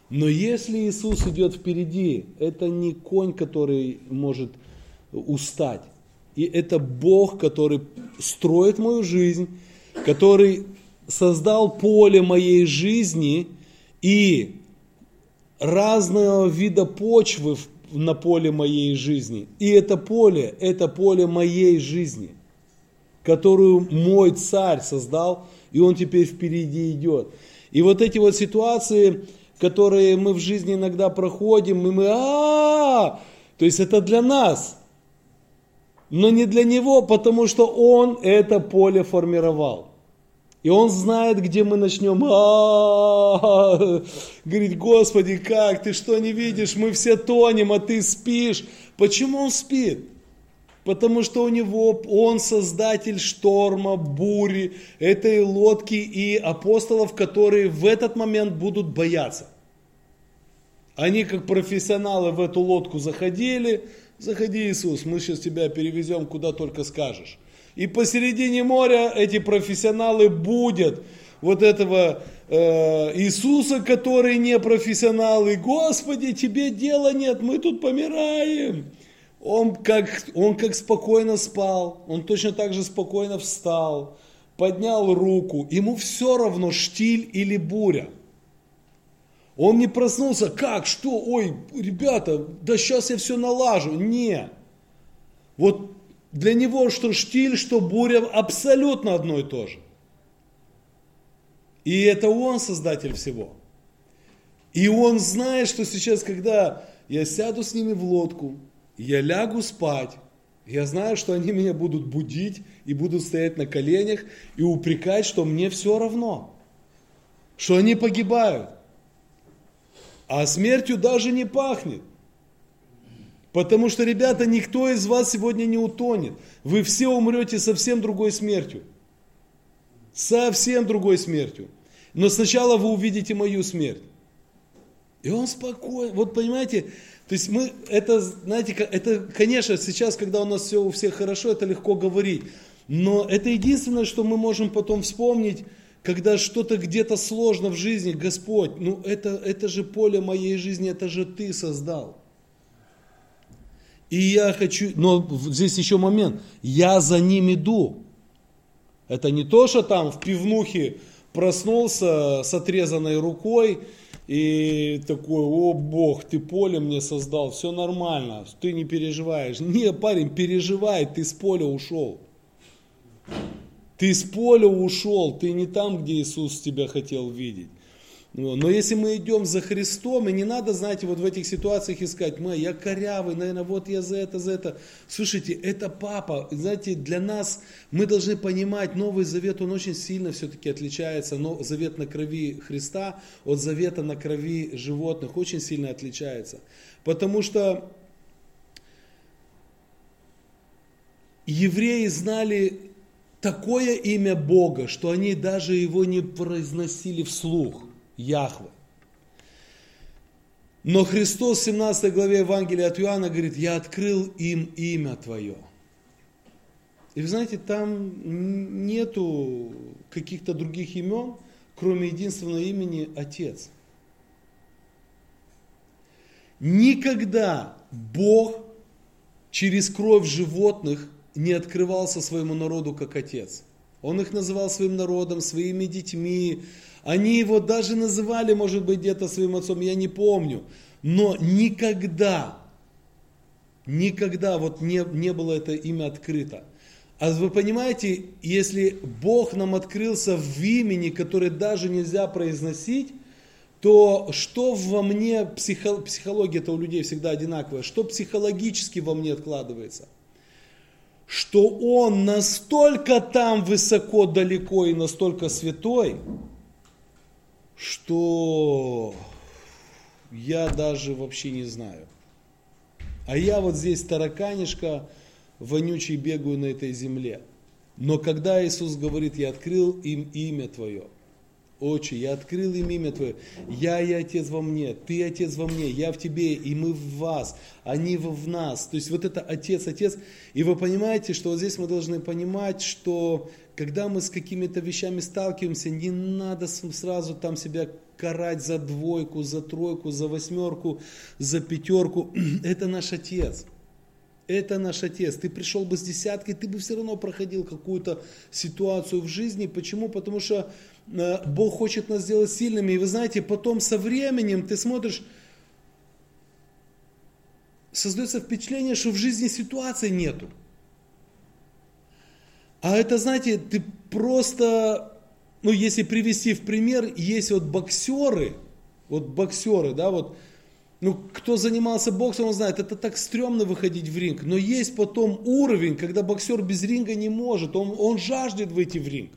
Но если Иисус идет впереди, это не конь, который может устать. И это Бог, который строит мою жизнь, который создал поле моей жизни и разного вида почвы на поле моей жизни. И это поле, это поле моей жизни, которую мой царь создал, и он теперь впереди идет. И вот эти вот ситуации, которые мы в жизни иногда проходим, и мы, а, то есть это для нас, но не для него, потому что он это поле формировал. И он знает, где мы начнем. А-а-а. Говорит, Господи, как ты что не видишь? Мы все тонем, а ты спишь. Почему он спит? Потому что у него, он создатель шторма, бури, этой лодки и апостолов, которые в этот момент будут бояться. Они как профессионалы в эту лодку заходили. Заходи, Иисус, мы сейчас тебя перевезем, куда только скажешь. И посередине моря эти профессионалы будут вот этого э, Иисуса, который не профессионал, и Господи, тебе дела нет, мы тут помираем. Он как, он как спокойно спал, он точно так же спокойно встал, поднял руку, ему все равно штиль или буря. Он не проснулся, как, что, ой, ребята, да сейчас я все налажу. Не. Вот для него что штиль, что буря абсолютно одно и то же. И это он создатель всего. И он знает, что сейчас, когда я сяду с ними в лодку, я лягу спать, я знаю, что они меня будут будить и будут стоять на коленях и упрекать, что мне все равно, что они погибают. А смертью даже не пахнет. Потому что, ребята, никто из вас сегодня не утонет. Вы все умрете совсем другой смертью. Совсем другой смертью. Но сначала вы увидите мою смерть. И он спокойно. Вот понимаете, то есть мы, это, знаете, это, конечно, сейчас, когда у нас все у всех хорошо, это легко говорить. Но это единственное, что мы можем потом вспомнить, когда что-то где-то сложно в жизни, Господь, ну это, это же поле моей жизни, это же Ты создал. И я хочу, но здесь еще момент, я за ним иду. Это не то, что там в пивнухе проснулся с отрезанной рукой и такой, о Бог, ты поле мне создал, все нормально, ты не переживаешь. [laughs] Не, парень, переживай, ты с поля ушел. Ты с поля ушел, ты не там, где Иисус тебя хотел видеть. Но если мы идем за Христом, и не надо, знаете, вот в этих ситуациях искать, мы, я корявый, наверное, вот я за это, за это. Слушайте, это папа, знаете, для нас, мы должны понимать, Новый Завет, он очень сильно все-таки отличается, но Завет на крови Христа от Завета на крови животных очень сильно отличается. Потому что евреи знали такое имя Бога, что они даже его не произносили вслух. Яхве. Но Христос в 17 главе Евангелия от Иоанна говорит, я открыл им имя Твое. И вы знаете, там нету каких-то других имен, кроме единственного имени Отец. Никогда Бог через кровь животных не открывался своему народу как Отец. Он их называл своим народом, своими детьми, они его даже называли, может быть, где-то своим отцом, я не помню. Но никогда, никогда вот не, не было это имя открыто. А вы понимаете, если Бог нам открылся в имени, которое даже нельзя произносить, то что во мне, психо, психология-то у людей всегда одинаковая, что психологически во мне откладывается? Что Он настолько там высоко, далеко и настолько святой, что я даже вообще не знаю. А я вот здесь тараканишка, вонючий бегаю на этой земле. Но когда Иисус говорит, я открыл им имя Твое, Отче, я открыл им имя Твое, я и Отец во мне, Ты Отец во мне, я в Тебе, и мы в вас, они в нас. То есть вот это Отец, Отец. И вы понимаете, что вот здесь мы должны понимать, что когда мы с какими-то вещами сталкиваемся, не надо сразу там себя карать за двойку, за тройку, за восьмерку, за пятерку. [clears throat] Это наш Отец. Это наш Отец. Ты пришел бы с десяткой, ты бы все равно проходил какую-то ситуацию в жизни. Почему? Потому что э, Бог хочет нас сделать сильными. И вы знаете, потом со временем ты смотришь, создается впечатление, что в жизни ситуации нету. А это, знаете, ты просто, ну, если привести в пример, есть вот боксеры, вот боксеры, да, вот, ну, кто занимался боксом, он знает, это так стрёмно выходить в ринг, но есть потом уровень, когда боксер без ринга не может, он, он жаждет выйти в ринг.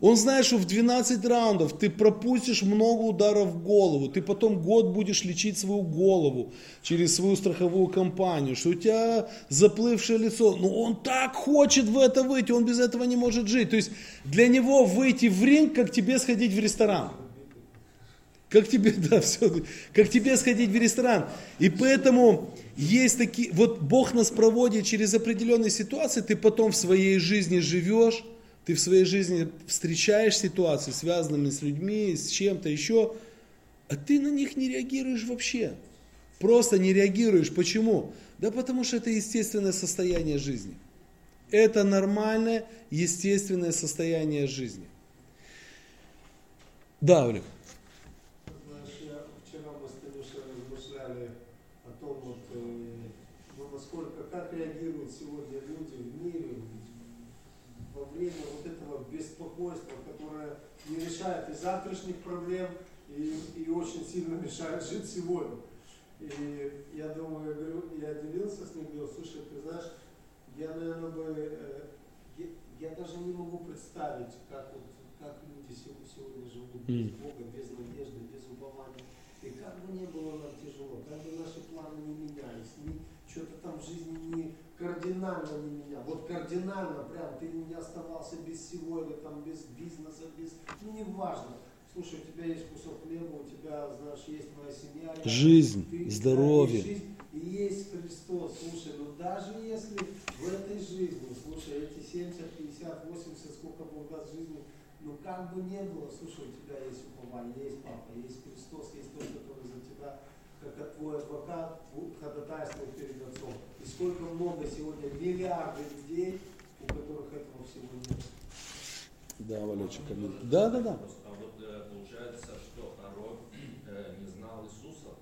Он знает, что в 12 раундов ты пропустишь много ударов в голову, ты потом год будешь лечить свою голову через свою страховую компанию, что у тебя заплывшее лицо. Но он так хочет в это выйти, он без этого не может жить. То есть для него выйти в ринг, как тебе сходить в ресторан. Как тебе, [laughs] да, все, как тебе сходить в ресторан. И поэтому есть такие, вот Бог нас проводит через определенные ситуации, ты потом в своей жизни живешь, ты в своей жизни встречаешь ситуации, связанные с людьми, с чем-то еще, а ты на них не реагируешь вообще. Просто не реагируешь. Почему? Да потому что это естественное состояние жизни. Это нормальное, естественное состояние жизни. Да, Олег. Знаешь, я, вчера мы с Танюшей размышляли о том, вот, э, ну, насколько, как реагируют сегодня люди в мире во время вот этого беспокойства, которое не решает и завтрашних проблем, и, и очень сильно мешает жить сегодня. И я думаю, я, говорю, я делился с ним, говорю, слушай, ты знаешь, я, наверное, бы, э, я, я даже не могу представить, как, вот, как люди сего- сегодня живут без. Бога, без надежды, без упования. И как бы не было нам тяжело, как бы наши планы не менялись, ни, что-то там в жизни не кардинально не менялось. Вот кардинально прям ты не оставался без всего, или там без бизнеса, без, ну неважно. Слушай, у тебя есть кусок хлеба, у тебя, знаешь, есть моя семья. Жизнь, ты- да, здоровье. есть жизнь, и есть Христос. Слушай, ну даже если в этой жизни, слушай, эти 70, 50, 80, сколько Бог даст жизни, ну как бы не было, слушай, у тебя есть упование, есть Папа, есть Христос, есть тот, который за тебя, как твой адвокат, будет ходатайствовать перед Отцом. И сколько много сегодня, миллиарды людей, у которых этого всего нет. Да, Валечка, комментарий. Да, да, да. А вот э, получается, что Арон э, не знал Иисуса,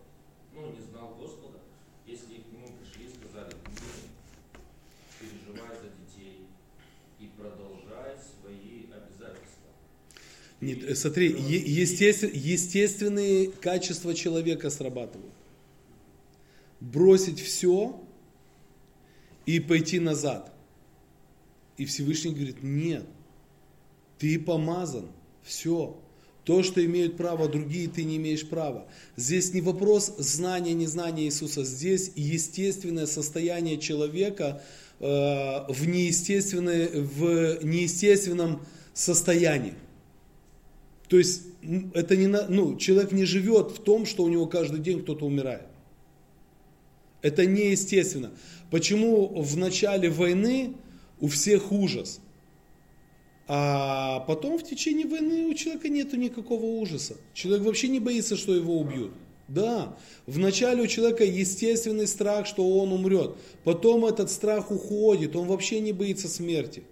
ну, не знал Господа, если к нему пришли и сказали, «Мы переживай за детей и продолжай свои обязательства. Нет, э, смотри, естествен- естественные качества человека срабатывают. Бросить все и пойти назад. И Всевышний говорит, нет, ты помазан, все. То, что имеют право другие, ты не имеешь права. Здесь не вопрос знания, незнания Иисуса. Здесь естественное состояние человека э, в, неестественное, в неестественном состоянии. То есть это не ну, человек не живет в том, что у него каждый день кто-то умирает. Это неестественно. Почему в начале войны у всех ужас, а потом в течение войны у человека нет никакого ужаса. Человек вообще не боится, что его убьют. Да, в начале у человека естественный страх, что он умрет. Потом этот страх уходит, он вообще не боится смерти.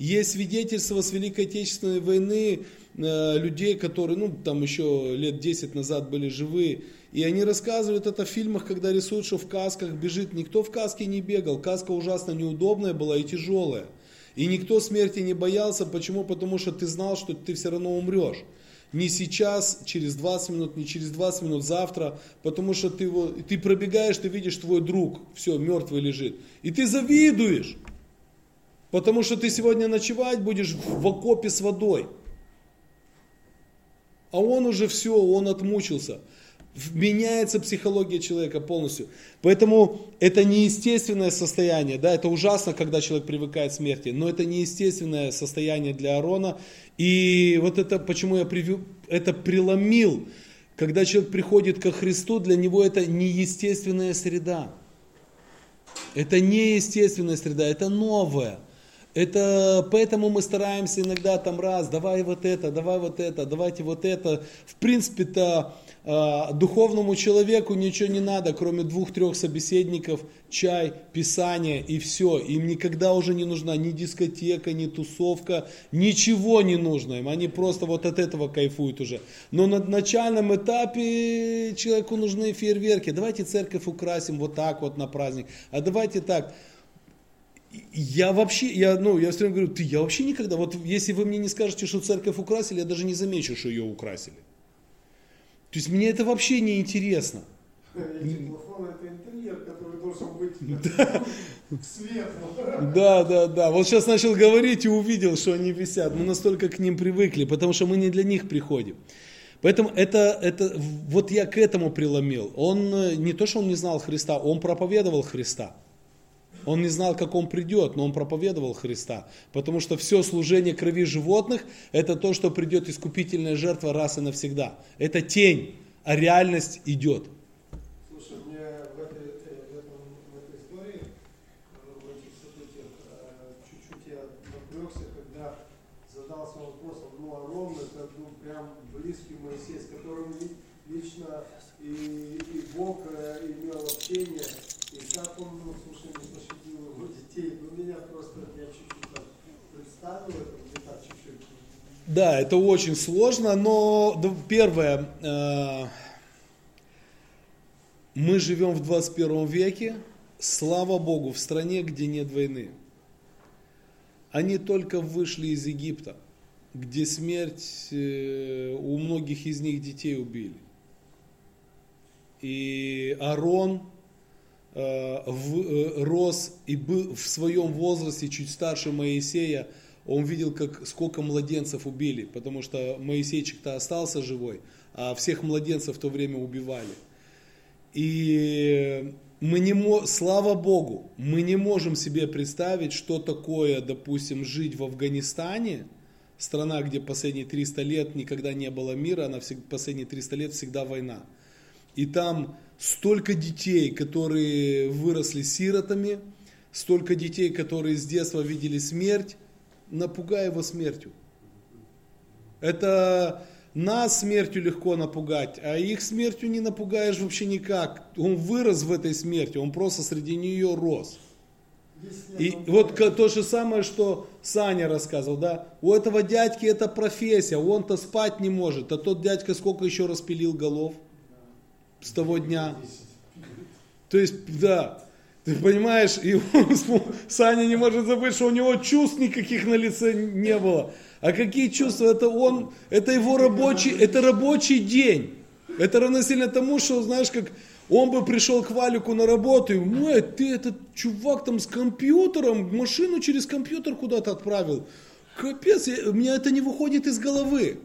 Есть свидетельства с Великой Отечественной войны э, людей, которые, ну, там еще лет 10 назад были живы, и они рассказывают это в фильмах, когда рисуют, что в касках бежит. Никто в каске не бегал, каска ужасно неудобная была и тяжелая. И никто смерти не боялся, почему? Потому что ты знал, что ты все равно умрешь. Не сейчас, через 20 минут, не через 20 минут, завтра, потому что ты, его, ты пробегаешь, ты видишь, твой друг, все, мертвый лежит. И ты завидуешь. Потому что ты сегодня ночевать будешь в окопе с водой. А он уже все, он отмучился. Меняется психология человека полностью. Поэтому это неестественное состояние. Да, это ужасно, когда человек привыкает к смерти, но это неестественное состояние для Аарона. И вот это, почему я привю, это преломил. Когда человек приходит ко Христу, для него это неестественная среда. Это неестественная среда, это новое. Это поэтому мы стараемся иногда там раз, давай вот это, давай вот это, давайте вот это. В принципе-то э, духовному человеку ничего не надо, кроме двух-трех собеседников, чай, писание и все. Им никогда уже не нужна ни дискотека, ни тусовка, ничего не нужно им. Они просто вот от этого кайфуют уже. Но на начальном этапе человеку нужны фейерверки. Давайте церковь украсим вот так вот на праздник. А давайте так я вообще, я, ну, я все время говорю, ты, я вообще никогда, вот если вы мне не скажете, что церковь украсили, я даже не замечу, что ее украсили. То есть мне это вообще не интересно. Эти плафоны это интерьер, который должен быть [laughs] светлым. Да, да, да. Вот сейчас начал говорить и увидел, что они висят. Мы настолько к ним привыкли, потому что мы не для них приходим. Поэтому это, это, вот я к этому преломил. Он э, не то, что он не знал Христа, он проповедовал Христа. Он не знал, как он придет, но он проповедовал Христа. Потому что все служение крови животных, это то, что придет искупительная жертва раз и навсегда. Это тень, а реальность идет. Слушай, мне в этой, э, в этом, в этой истории, э, в этих событиях, э, чуть-чуть я напрягся, когда задался вопросом, ну, Арон это ну, прям близкий Моисей, с которым ли- лично и, и Бог э, имел общение, и как он, ну, слушай, не пощадил его детей. Ну, меня просто, я чуть-чуть так представил это, не так чуть-чуть. Да, это очень сложно, но первое, э, мы живем в 21 веке, слава Богу, в стране, где нет войны. Они только вышли из Египта, где смерть, э, у многих из них детей убили. И Арон э, рос и был в своем возрасте чуть старше Моисея, он видел, как, сколько младенцев убили, потому что Моисейчик-то остался живой, а всех младенцев в то время убивали. И мы не мо... слава Богу, мы не можем себе представить, что такое, допустим, жить в Афганистане, страна, где последние 300 лет никогда не было мира, она всег- последние 300 лет всегда война. И там столько детей, которые выросли сиротами, столько детей, которые с детства видели смерть, напугай его смертью. Это нас смертью легко напугать, а их смертью не напугаешь вообще никак. Он вырос в этой смерти, он просто среди нее рос. Если И вот то же самое, что Саня рассказывал, да, у этого дядьки это профессия, он-то спать не может, а тот дядька сколько еще распилил голов с того дня. То есть, да, ты понимаешь, и он [laughs] Саня не может забыть, что у него чувств никаких на лице не было. А какие чувства? Это он, это его рабочий, это рабочий день. Это равносильно тому, что, знаешь, как он бы пришел к Валику на работу, и, «Ой, ты этот чувак там с компьютером, машину через компьютер куда-то отправил. Капец, я- у меня это не выходит из головы.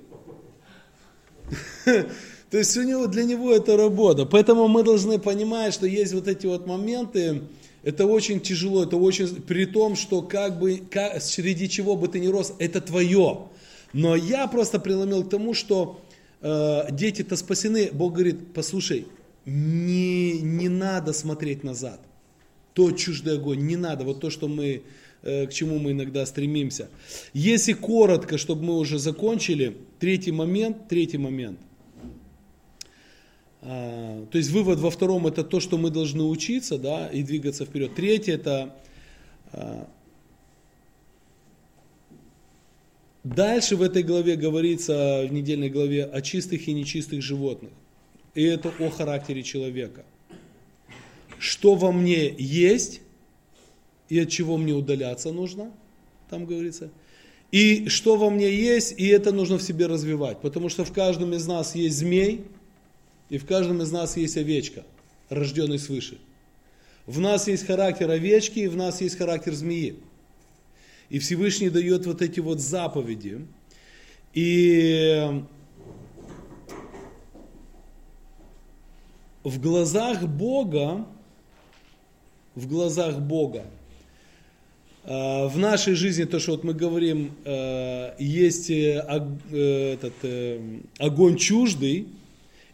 [laughs] То есть у него, для него это работа. Поэтому мы должны понимать, что есть вот эти вот моменты, это очень тяжело, это очень, при том, что как бы, как, среди чего бы ты ни рос, это твое. Но я просто преломил к тому, что э, дети-то спасены. Бог говорит, послушай, не, не надо смотреть назад. То чуждый огонь, не надо. Вот то, что мы, э, к чему мы иногда стремимся. Если коротко, чтобы мы уже закончили, третий момент, третий момент. А, то есть вывод во втором это то, что мы должны учиться, да, и двигаться вперед. Третье это а, дальше в этой главе говорится, в недельной главе, о чистых и нечистых животных. И это о характере человека. Что во мне есть и от чего мне удаляться нужно, там говорится. И что во мне есть, и это нужно в себе развивать. Потому что в каждом из нас есть змей, и в каждом из нас есть овечка, рожденный свыше. В нас есть характер овечки, и в нас есть характер змеи. И Всевышний дает вот эти вот заповеди. И в глазах Бога, в глазах Бога, э, в нашей жизни, то, что вот мы говорим, э, есть э, э, этот, э, огонь чуждый,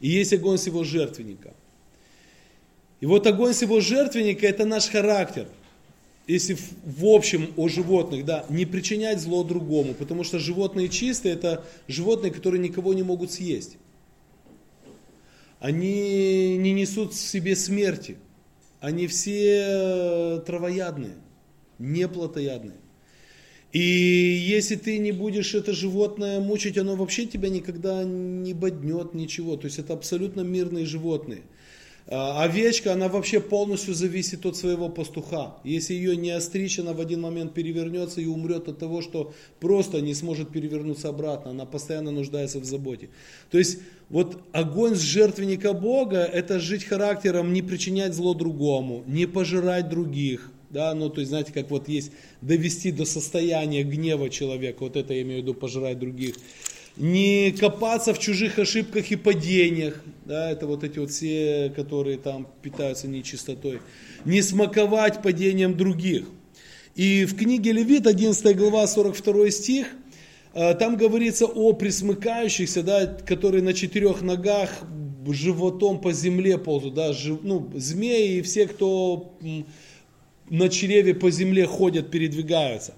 и есть огонь всего жертвенника. И вот огонь всего жертвенника это наш характер. Если в, в общем о животных, да, не причинять зло другому, потому что животные чистые, это животные, которые никого не могут съесть. Они не несут в себе смерти. Они все травоядные, не плотоядные. И если ты не будешь это животное мучить, оно вообще тебя никогда не боднет, ничего. То есть это абсолютно мирные животные. А овечка, она вообще полностью зависит от своего пастуха. Если ее не остричь, она в один момент перевернется и умрет от того, что просто не сможет перевернуться обратно. Она постоянно нуждается в заботе. То есть вот огонь с жертвенника Бога, это жить характером, не причинять зло другому, не пожирать других. Да, ну, то есть, знаете, как вот есть довести до состояния гнева человека, вот это я имею в виду, пожирать других. не копаться в чужих ошибках и падениях, да, это вот эти вот все, которые там питаются нечистотой, не смаковать падением других. И в книге Левит, 11 глава, 42 стих, э, там говорится о присмыкающихся, да, которые на четырех ногах животом по земле ползут, да, жив, ну, змеи и все, кто на чреве по земле ходят, передвигаются.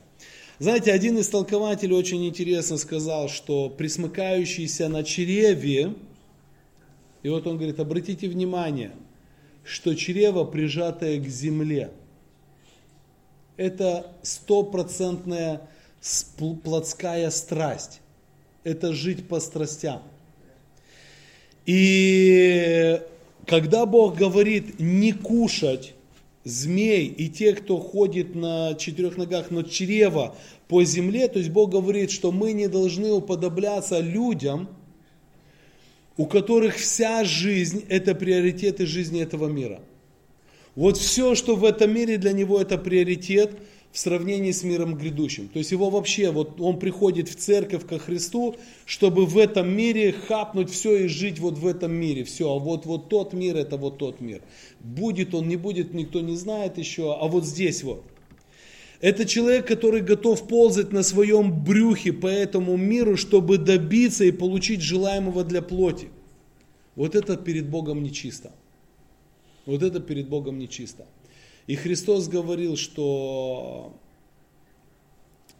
Знаете, один из толкователей очень интересно сказал, что присмыкающийся на чреве, и вот он говорит, обратите внимание, что чрево прижатое к земле, это стопроцентная плотская страсть. Это жить по страстям. И когда Бог говорит не кушать змей и те, кто ходит на четырех ногах, но чрево по земле, то есть Бог говорит, что мы не должны уподобляться людям, у которых вся жизнь – это приоритеты жизни этого мира. Вот все, что в этом мире для него это приоритет – в сравнении с миром грядущим. То есть его вообще, вот он приходит в церковь ко Христу, чтобы в этом мире хапнуть все и жить вот в этом мире. Все, а вот, вот тот мир, это вот тот мир. Будет он, не будет, никто не знает еще, а вот здесь вот. Это человек, который готов ползать на своем брюхе по этому миру, чтобы добиться и получить желаемого для плоти. Вот это перед Богом нечисто. Вот это перед Богом нечисто. И Христос говорил, что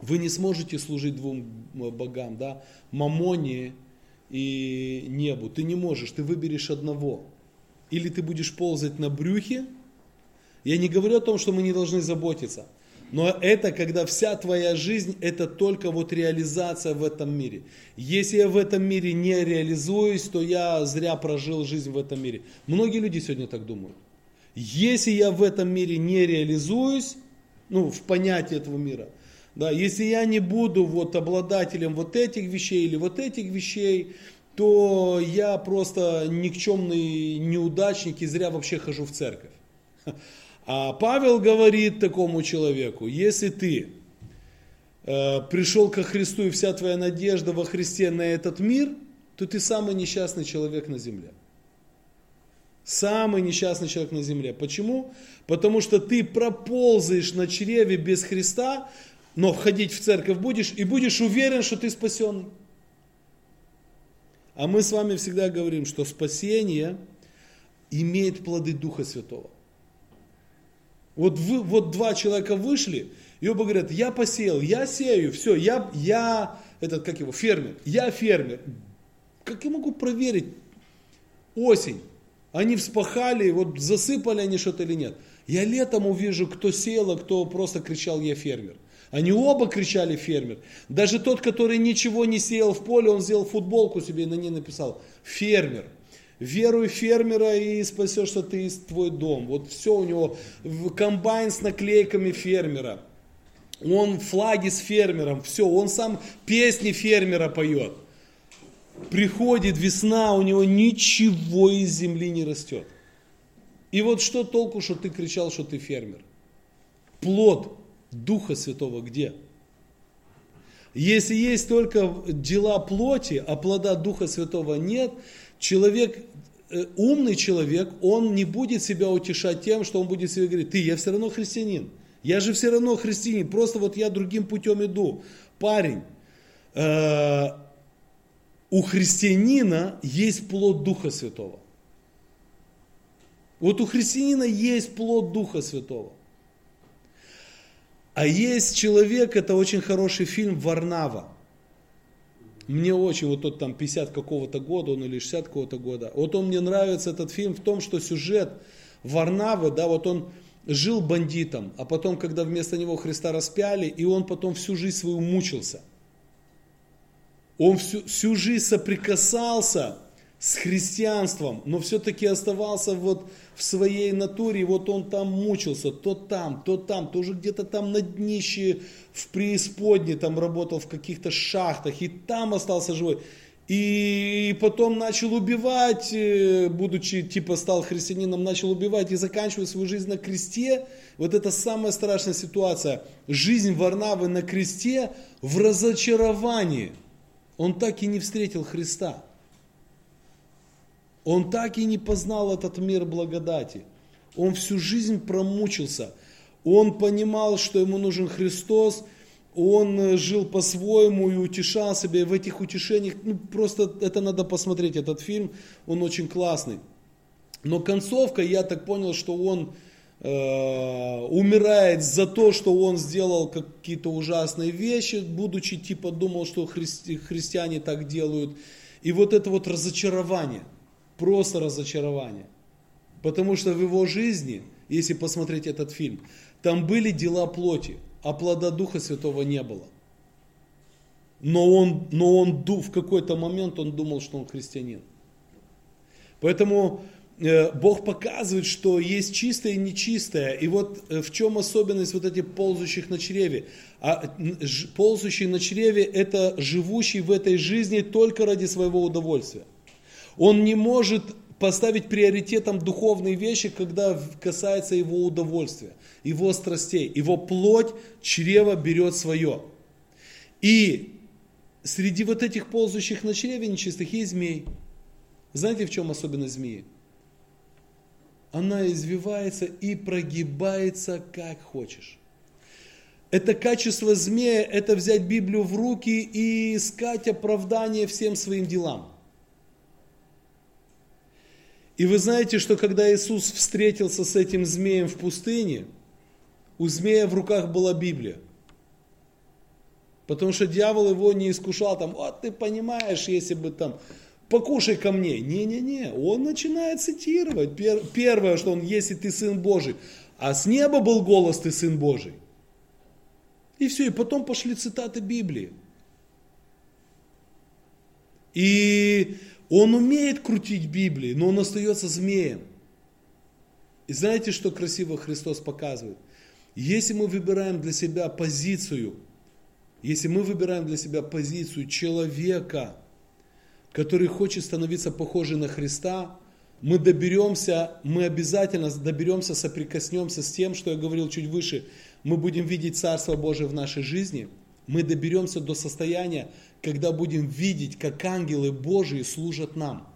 вы не сможете служить двум богам, да, мамоне и небу. Ты не можешь, ты выберешь одного. Или ты будешь ползать на брюхе. Я не говорю о том, что мы не должны заботиться. Но это когда вся твоя жизнь, это только вот реализация в этом мире. Если я в этом мире не реализуюсь, то я зря прожил жизнь в этом мире. Многие люди сегодня так думают. Если я в этом мире не реализуюсь, ну, в понятии этого мира, да, если я не буду вот обладателем вот этих вещей или вот этих вещей, то я просто никчемный неудачник и зря вообще хожу в церковь. [laughs] А Павел говорит такому человеку, если ты э, пришел ко Христу и вся твоя надежда во Христе на этот мир, то ты самый несчастный человек на земле. Самый несчастный человек на земле. Почему? Потому что ты проползаешь на чреве без Христа, но ходить в церковь будешь и будешь уверен, что ты спасенный. А мы с вами всегда говорим, что спасение имеет плоды Духа Святого. Вот, вы, вот два человека вышли, и оба говорят, я посеял, я сею, все, я, я этот, как его, фермер, я фермер. Как я могу проверить осень? Они вспахали, вот засыпали они что-то или нет. Я летом увижу, кто сел, а кто просто кричал «я фермер». Они оба кричали «фермер». Даже тот, который ничего не сеял в поле, он сделал футболку себе и на ней написал «фермер». Веруй фермера и спасешься ты из твой дом. Вот все у него, комбайн с наклейками фермера. Он флаги с фермером, все, он сам песни фермера поет приходит весна, у него ничего из земли не растет. И вот что толку, что ты кричал, что ты фермер? Плод Духа Святого где? Если есть только дела плоти, а плода Духа Святого нет, человек, э, умный человек, он не будет себя утешать тем, что он будет себе говорить, ты, я все равно христианин, я же все равно христианин, просто вот я другим путем иду. Парень, э, у христианина есть плод Духа Святого. Вот у христианина есть плод Духа Святого. А есть человек, это очень хороший фильм Варнава. Мне очень, вот тот там 50 какого-то года, он или 60 какого-то года. Вот он мне нравится, этот фильм, в том, что сюжет Варнавы, да, вот он жил бандитом, а потом, когда вместо него Христа распяли, и он потом всю жизнь свою мучился – он всю, всю жизнь соприкасался с христианством, но все-таки оставался вот в своей натуре, вот он там мучился, то там, то там, тоже где-то там на днище в преисподне, там работал в каких-то шахтах, и там остался живой. И потом начал убивать, э, будучи типа стал христианином, начал убивать и заканчивая свою жизнь на кресте. Вот это самая страшная ситуация. Жизнь Варнавы на кресте в разочаровании – он так и не встретил Христа. Он так и не познал этот мир благодати. Он всю жизнь промучился. Он понимал, что ему нужен Христос, он э, жил по-своему и утешал себя. И в этих утешениях, ну просто это надо посмотреть, этот фильм, он очень классный. Но концовка, я так понял, что он умирает за то, что он сделал какие-то ужасные вещи, будучи типа думал, что христи, христиане так делают. И вот это вот разочарование, просто разочарование. Потому что в его жизни, если посмотреть этот фильм, там были дела плоти а плода Духа Святого не было. Но он, но он в какой-то момент он думал, что он христианин. Поэтому э, Бог показывает, что есть чистое и нечистое. И вот э, в чем особенность вот этих ползущих на чреве. А ползущий на чреве это живущий в этой жизни только ради своего удовольствия. Он не может поставить приоритетом духовные вещи, когда касается его удовольствия, его страстей. Его плоть, чрево берет свое. И среди вот этих ползающих на чреве нечистых есть змей. Знаете, в чем особенность змеи? Она извивается и прогибается как хочешь. Это качество змея, это взять Библию в руки и искать оправдание всем своим делам. И вы знаете, что когда Иисус встретился с этим змеем в пустыне, у змея в руках была Библия. Потому что дьявол его не искушал там, вот ты понимаешь, если бы там, покушай ко мне. Не-не-не, он начинает цитировать. Первое, что он, если ты сын Божий. А с неба был голос, ты сын Божий. И все, и потом пошли цитаты Библии. И он умеет крутить Библии, но он остается змеем. И знаете, что красиво Христос показывает? Если мы выбираем для себя позицию, если мы выбираем для себя позицию человека, который хочет становиться похожим на Христа, мы доберемся, мы обязательно доберемся, соприкоснемся с тем, что я говорил чуть выше, мы будем видеть Царство Божие в нашей жизни, мы доберемся до состояния, когда будем видеть, как ангелы Божии служат нам.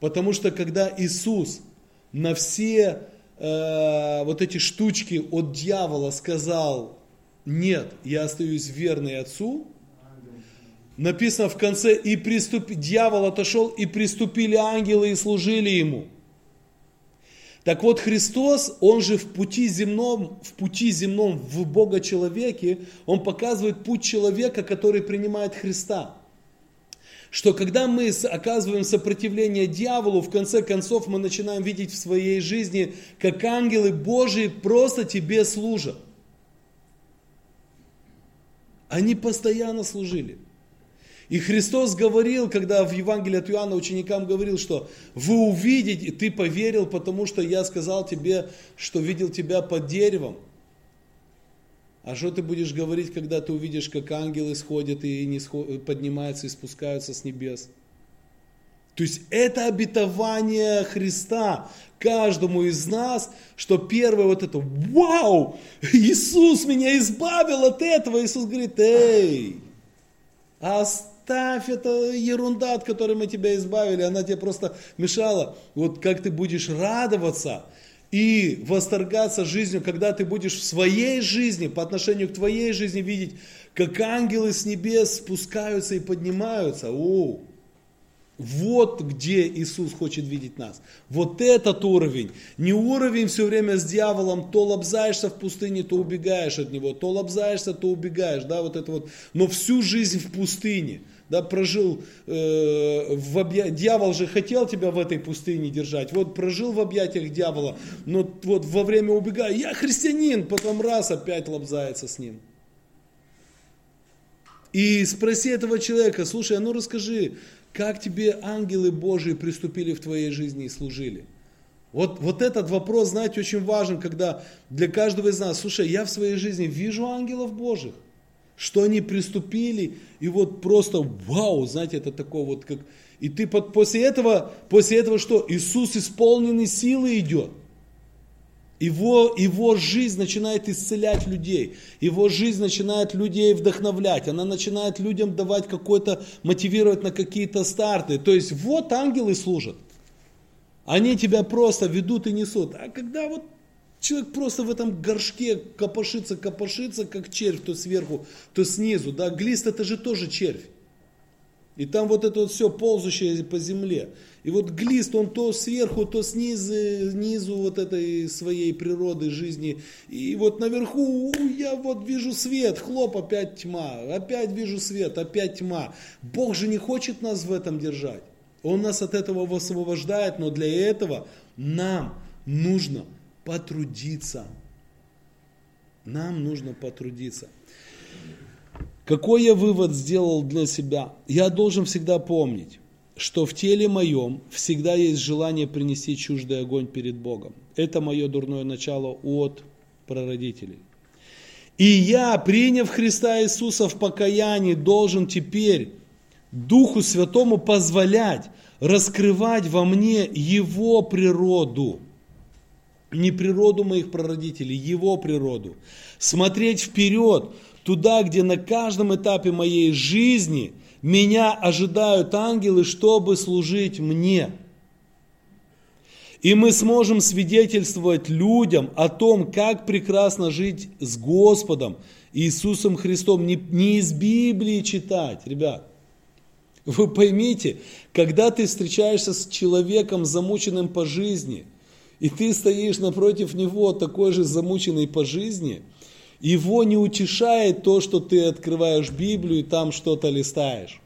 Потому что когда Иисус на все э, вот эти штучки от дьявола сказал, нет, я остаюсь верный Отцу, написано в конце, и приступ... дьявол отошел, и приступили ангелы и служили ему. Так вот, Христос, Он же в пути земном, в пути земном, в Бога человеке, Он показывает путь человека, который принимает Христа. Что когда мы оказываем сопротивление дьяволу, в конце концов мы начинаем видеть в своей жизни, как ангелы Божьи просто тебе служат. Они постоянно служили. И Христос говорил, когда в Евангелии от Иоанна ученикам говорил, что вы увидите, ты поверил, потому что я сказал тебе, что видел тебя под деревом. А что ты будешь говорить, когда ты увидишь, как ангелы сходят и не поднимаются и спускаются с небес? То есть это обетование Христа каждому из нас, что первое вот это, вау, Иисус меня избавил от этого. Иисус говорит, эй, оставь оставь, это ерунда, от которой мы тебя избавили, она тебе просто мешала. Вот как ты будешь радоваться и восторгаться жизнью, когда ты будешь в своей жизни, по отношению к твоей жизни видеть, как ангелы с небес спускаются и поднимаются. О, вот где Иисус хочет видеть нас. Вот этот уровень. Не уровень все время с дьяволом, то лобзаешься в пустыне, то убегаешь от него, то лобзаешься, то убегаешь, да, вот это вот. Но всю жизнь в пустыне да, прожил э, в объятиях, дьявол же хотел тебя в этой пустыне держать, вот прожил в объятиях дьявола, но вот во время убегая, я христианин, потом раз опять лобзается с ним. И спроси этого человека, слушай, а ну расскажи, как тебе ангелы Божии приступили в твоей жизни и служили? Вот, вот этот вопрос, знаете, очень важен, когда для каждого из нас, слушай, я в своей жизни вижу ангелов Божьих, что они приступили, и вот просто вау, знаете, это такое вот как... И ты под, после этого, после этого что? Иисус исполненный силы идет. Его, его жизнь начинает исцелять людей. Его жизнь начинает людей вдохновлять. Она начинает людям давать какой-то, мотивировать на какие-то старты. То есть вот ангелы служат. Они тебя просто ведут и несут. А когда вот человек просто в этом горшке копошится, копошится, как червь, то сверху, то снизу. Да, глист это же тоже червь. И там вот это вот все ползущее по земле. И вот глист, он то сверху, то снизу, снизу вот этой своей природы, жизни. И вот наверху я вот вижу свет, хлоп, опять тьма. Опять вижу свет, опять тьма. Бог же не хочет нас в этом держать. Он нас от этого освобождает, но для этого нам нужно потрудиться. Нам нужно потрудиться. Какой я вывод сделал для себя? Я должен всегда помнить, что в теле моем всегда есть желание принести чуждый огонь перед Богом. Это мое дурное начало от прародителей. И я, приняв Христа Иисуса в покаянии, должен теперь Духу Святому позволять раскрывать во мне Его природу. Не природу моих прародителей, Его природу. Смотреть вперед, туда, где на каждом этапе моей жизни – меня ожидают ангелы, чтобы служить мне. И мы сможем свидетельствовать людям о том, как прекрасно жить с Господом Иисусом Христом. Не, не из Библии читать, ребят. Вы поймите, когда ты встречаешься с человеком, замученным по жизни, и ты стоишь напротив него, такой же замученный по жизни – его не утешает то, что ты открываешь Библию и там что-то листаешь.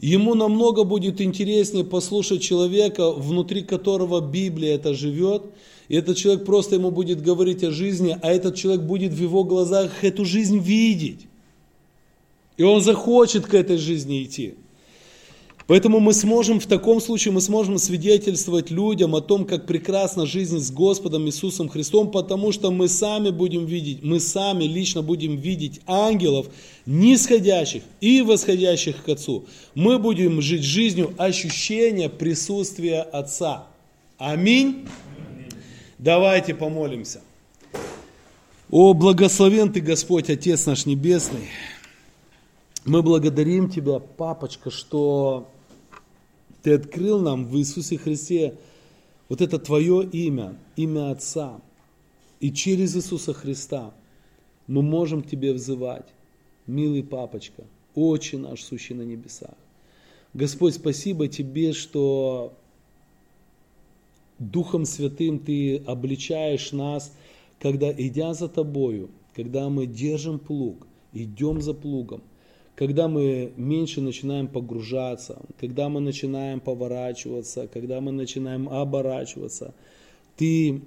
Ему намного будет интереснее послушать человека, внутри которого Библия это живет, и этот человек просто ему будет говорить о жизни, а этот человек будет в его глазах эту жизнь видеть. И он захочет к этой жизни идти. Поэтому мы сможем, в таком случае мы сможем свидетельствовать людям о том, как прекрасна жизнь с Господом Иисусом Христом, потому что мы сами будем видеть, мы сами лично будем видеть ангелов, нисходящих и восходящих к Отцу. Мы будем жить жизнью ощущения присутствия Отца. Аминь. Давайте помолимся. О, благословен Ты, Господь, Отец наш Небесный. Мы благодарим Тебя, Папочка, что ты открыл нам в Иисусе Христе вот это Твое имя, имя Отца. И через Иисуса Христа мы можем к Тебе взывать, милый Папочка, Отче наш, сущий на небесах. Господь, спасибо Тебе, что Духом Святым Ты обличаешь нас, когда, идя за Тобою, когда мы держим плуг, идем за плугом – когда мы меньше начинаем погружаться, когда мы начинаем поворачиваться, когда мы начинаем оборачиваться, ты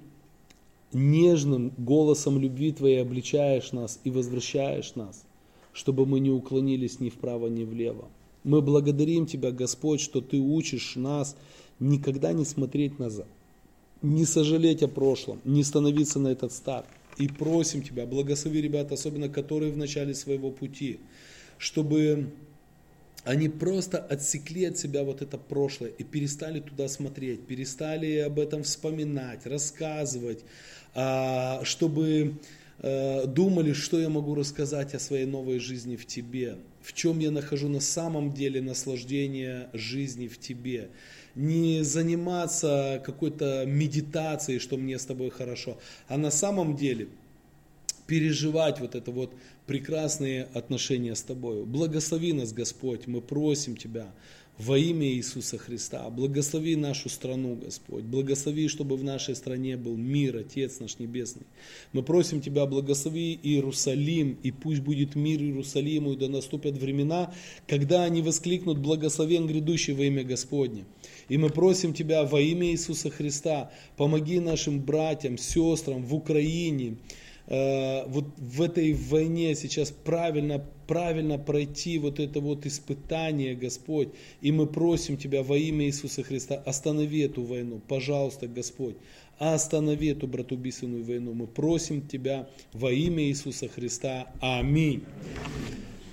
нежным голосом любви Твоей обличаешь нас и возвращаешь нас, чтобы мы не уклонились ни вправо, ни влево. Мы благодарим Тебя, Господь, что Ты учишь нас никогда не смотреть назад, не сожалеть о прошлом, не становиться на этот старт. И просим Тебя, благослови ребят, особенно которые в начале своего пути, чтобы они просто отсекли от себя вот это прошлое и перестали туда смотреть, перестали об этом вспоминать, рассказывать, а, чтобы э, думали, что я могу рассказать о своей новой жизни в тебе, в чем я нахожу на самом деле наслаждение жизни в тебе. Не заниматься какой-то медитацией, что мне с тобой хорошо, а на самом деле переживать вот это вот прекрасные отношения с Тобой. Благослови нас, Господь, мы просим Тебя во имя Иисуса Христа. Благослови нашу страну, Господь. Благослови, чтобы в нашей стране был мир, Отец наш Небесный. Мы просим Тебя, благослови Иерусалим, и пусть будет мир Иерусалиму, и да наступят времена, когда они воскликнут благословен грядущий во имя Господне. И мы просим Тебя во имя Иисуса Христа, помоги нашим братьям, сестрам в Украине, Э, вот в этой войне сейчас правильно, правильно пройти вот это вот испытание, Господь. И мы просим Тебя во имя Иисуса Христа, останови эту войну, пожалуйста, Господь. Останови эту братубийственную войну. Мы просим Тебя во имя Иисуса Христа. Аминь.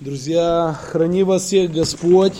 Друзья, храни вас всех Господь.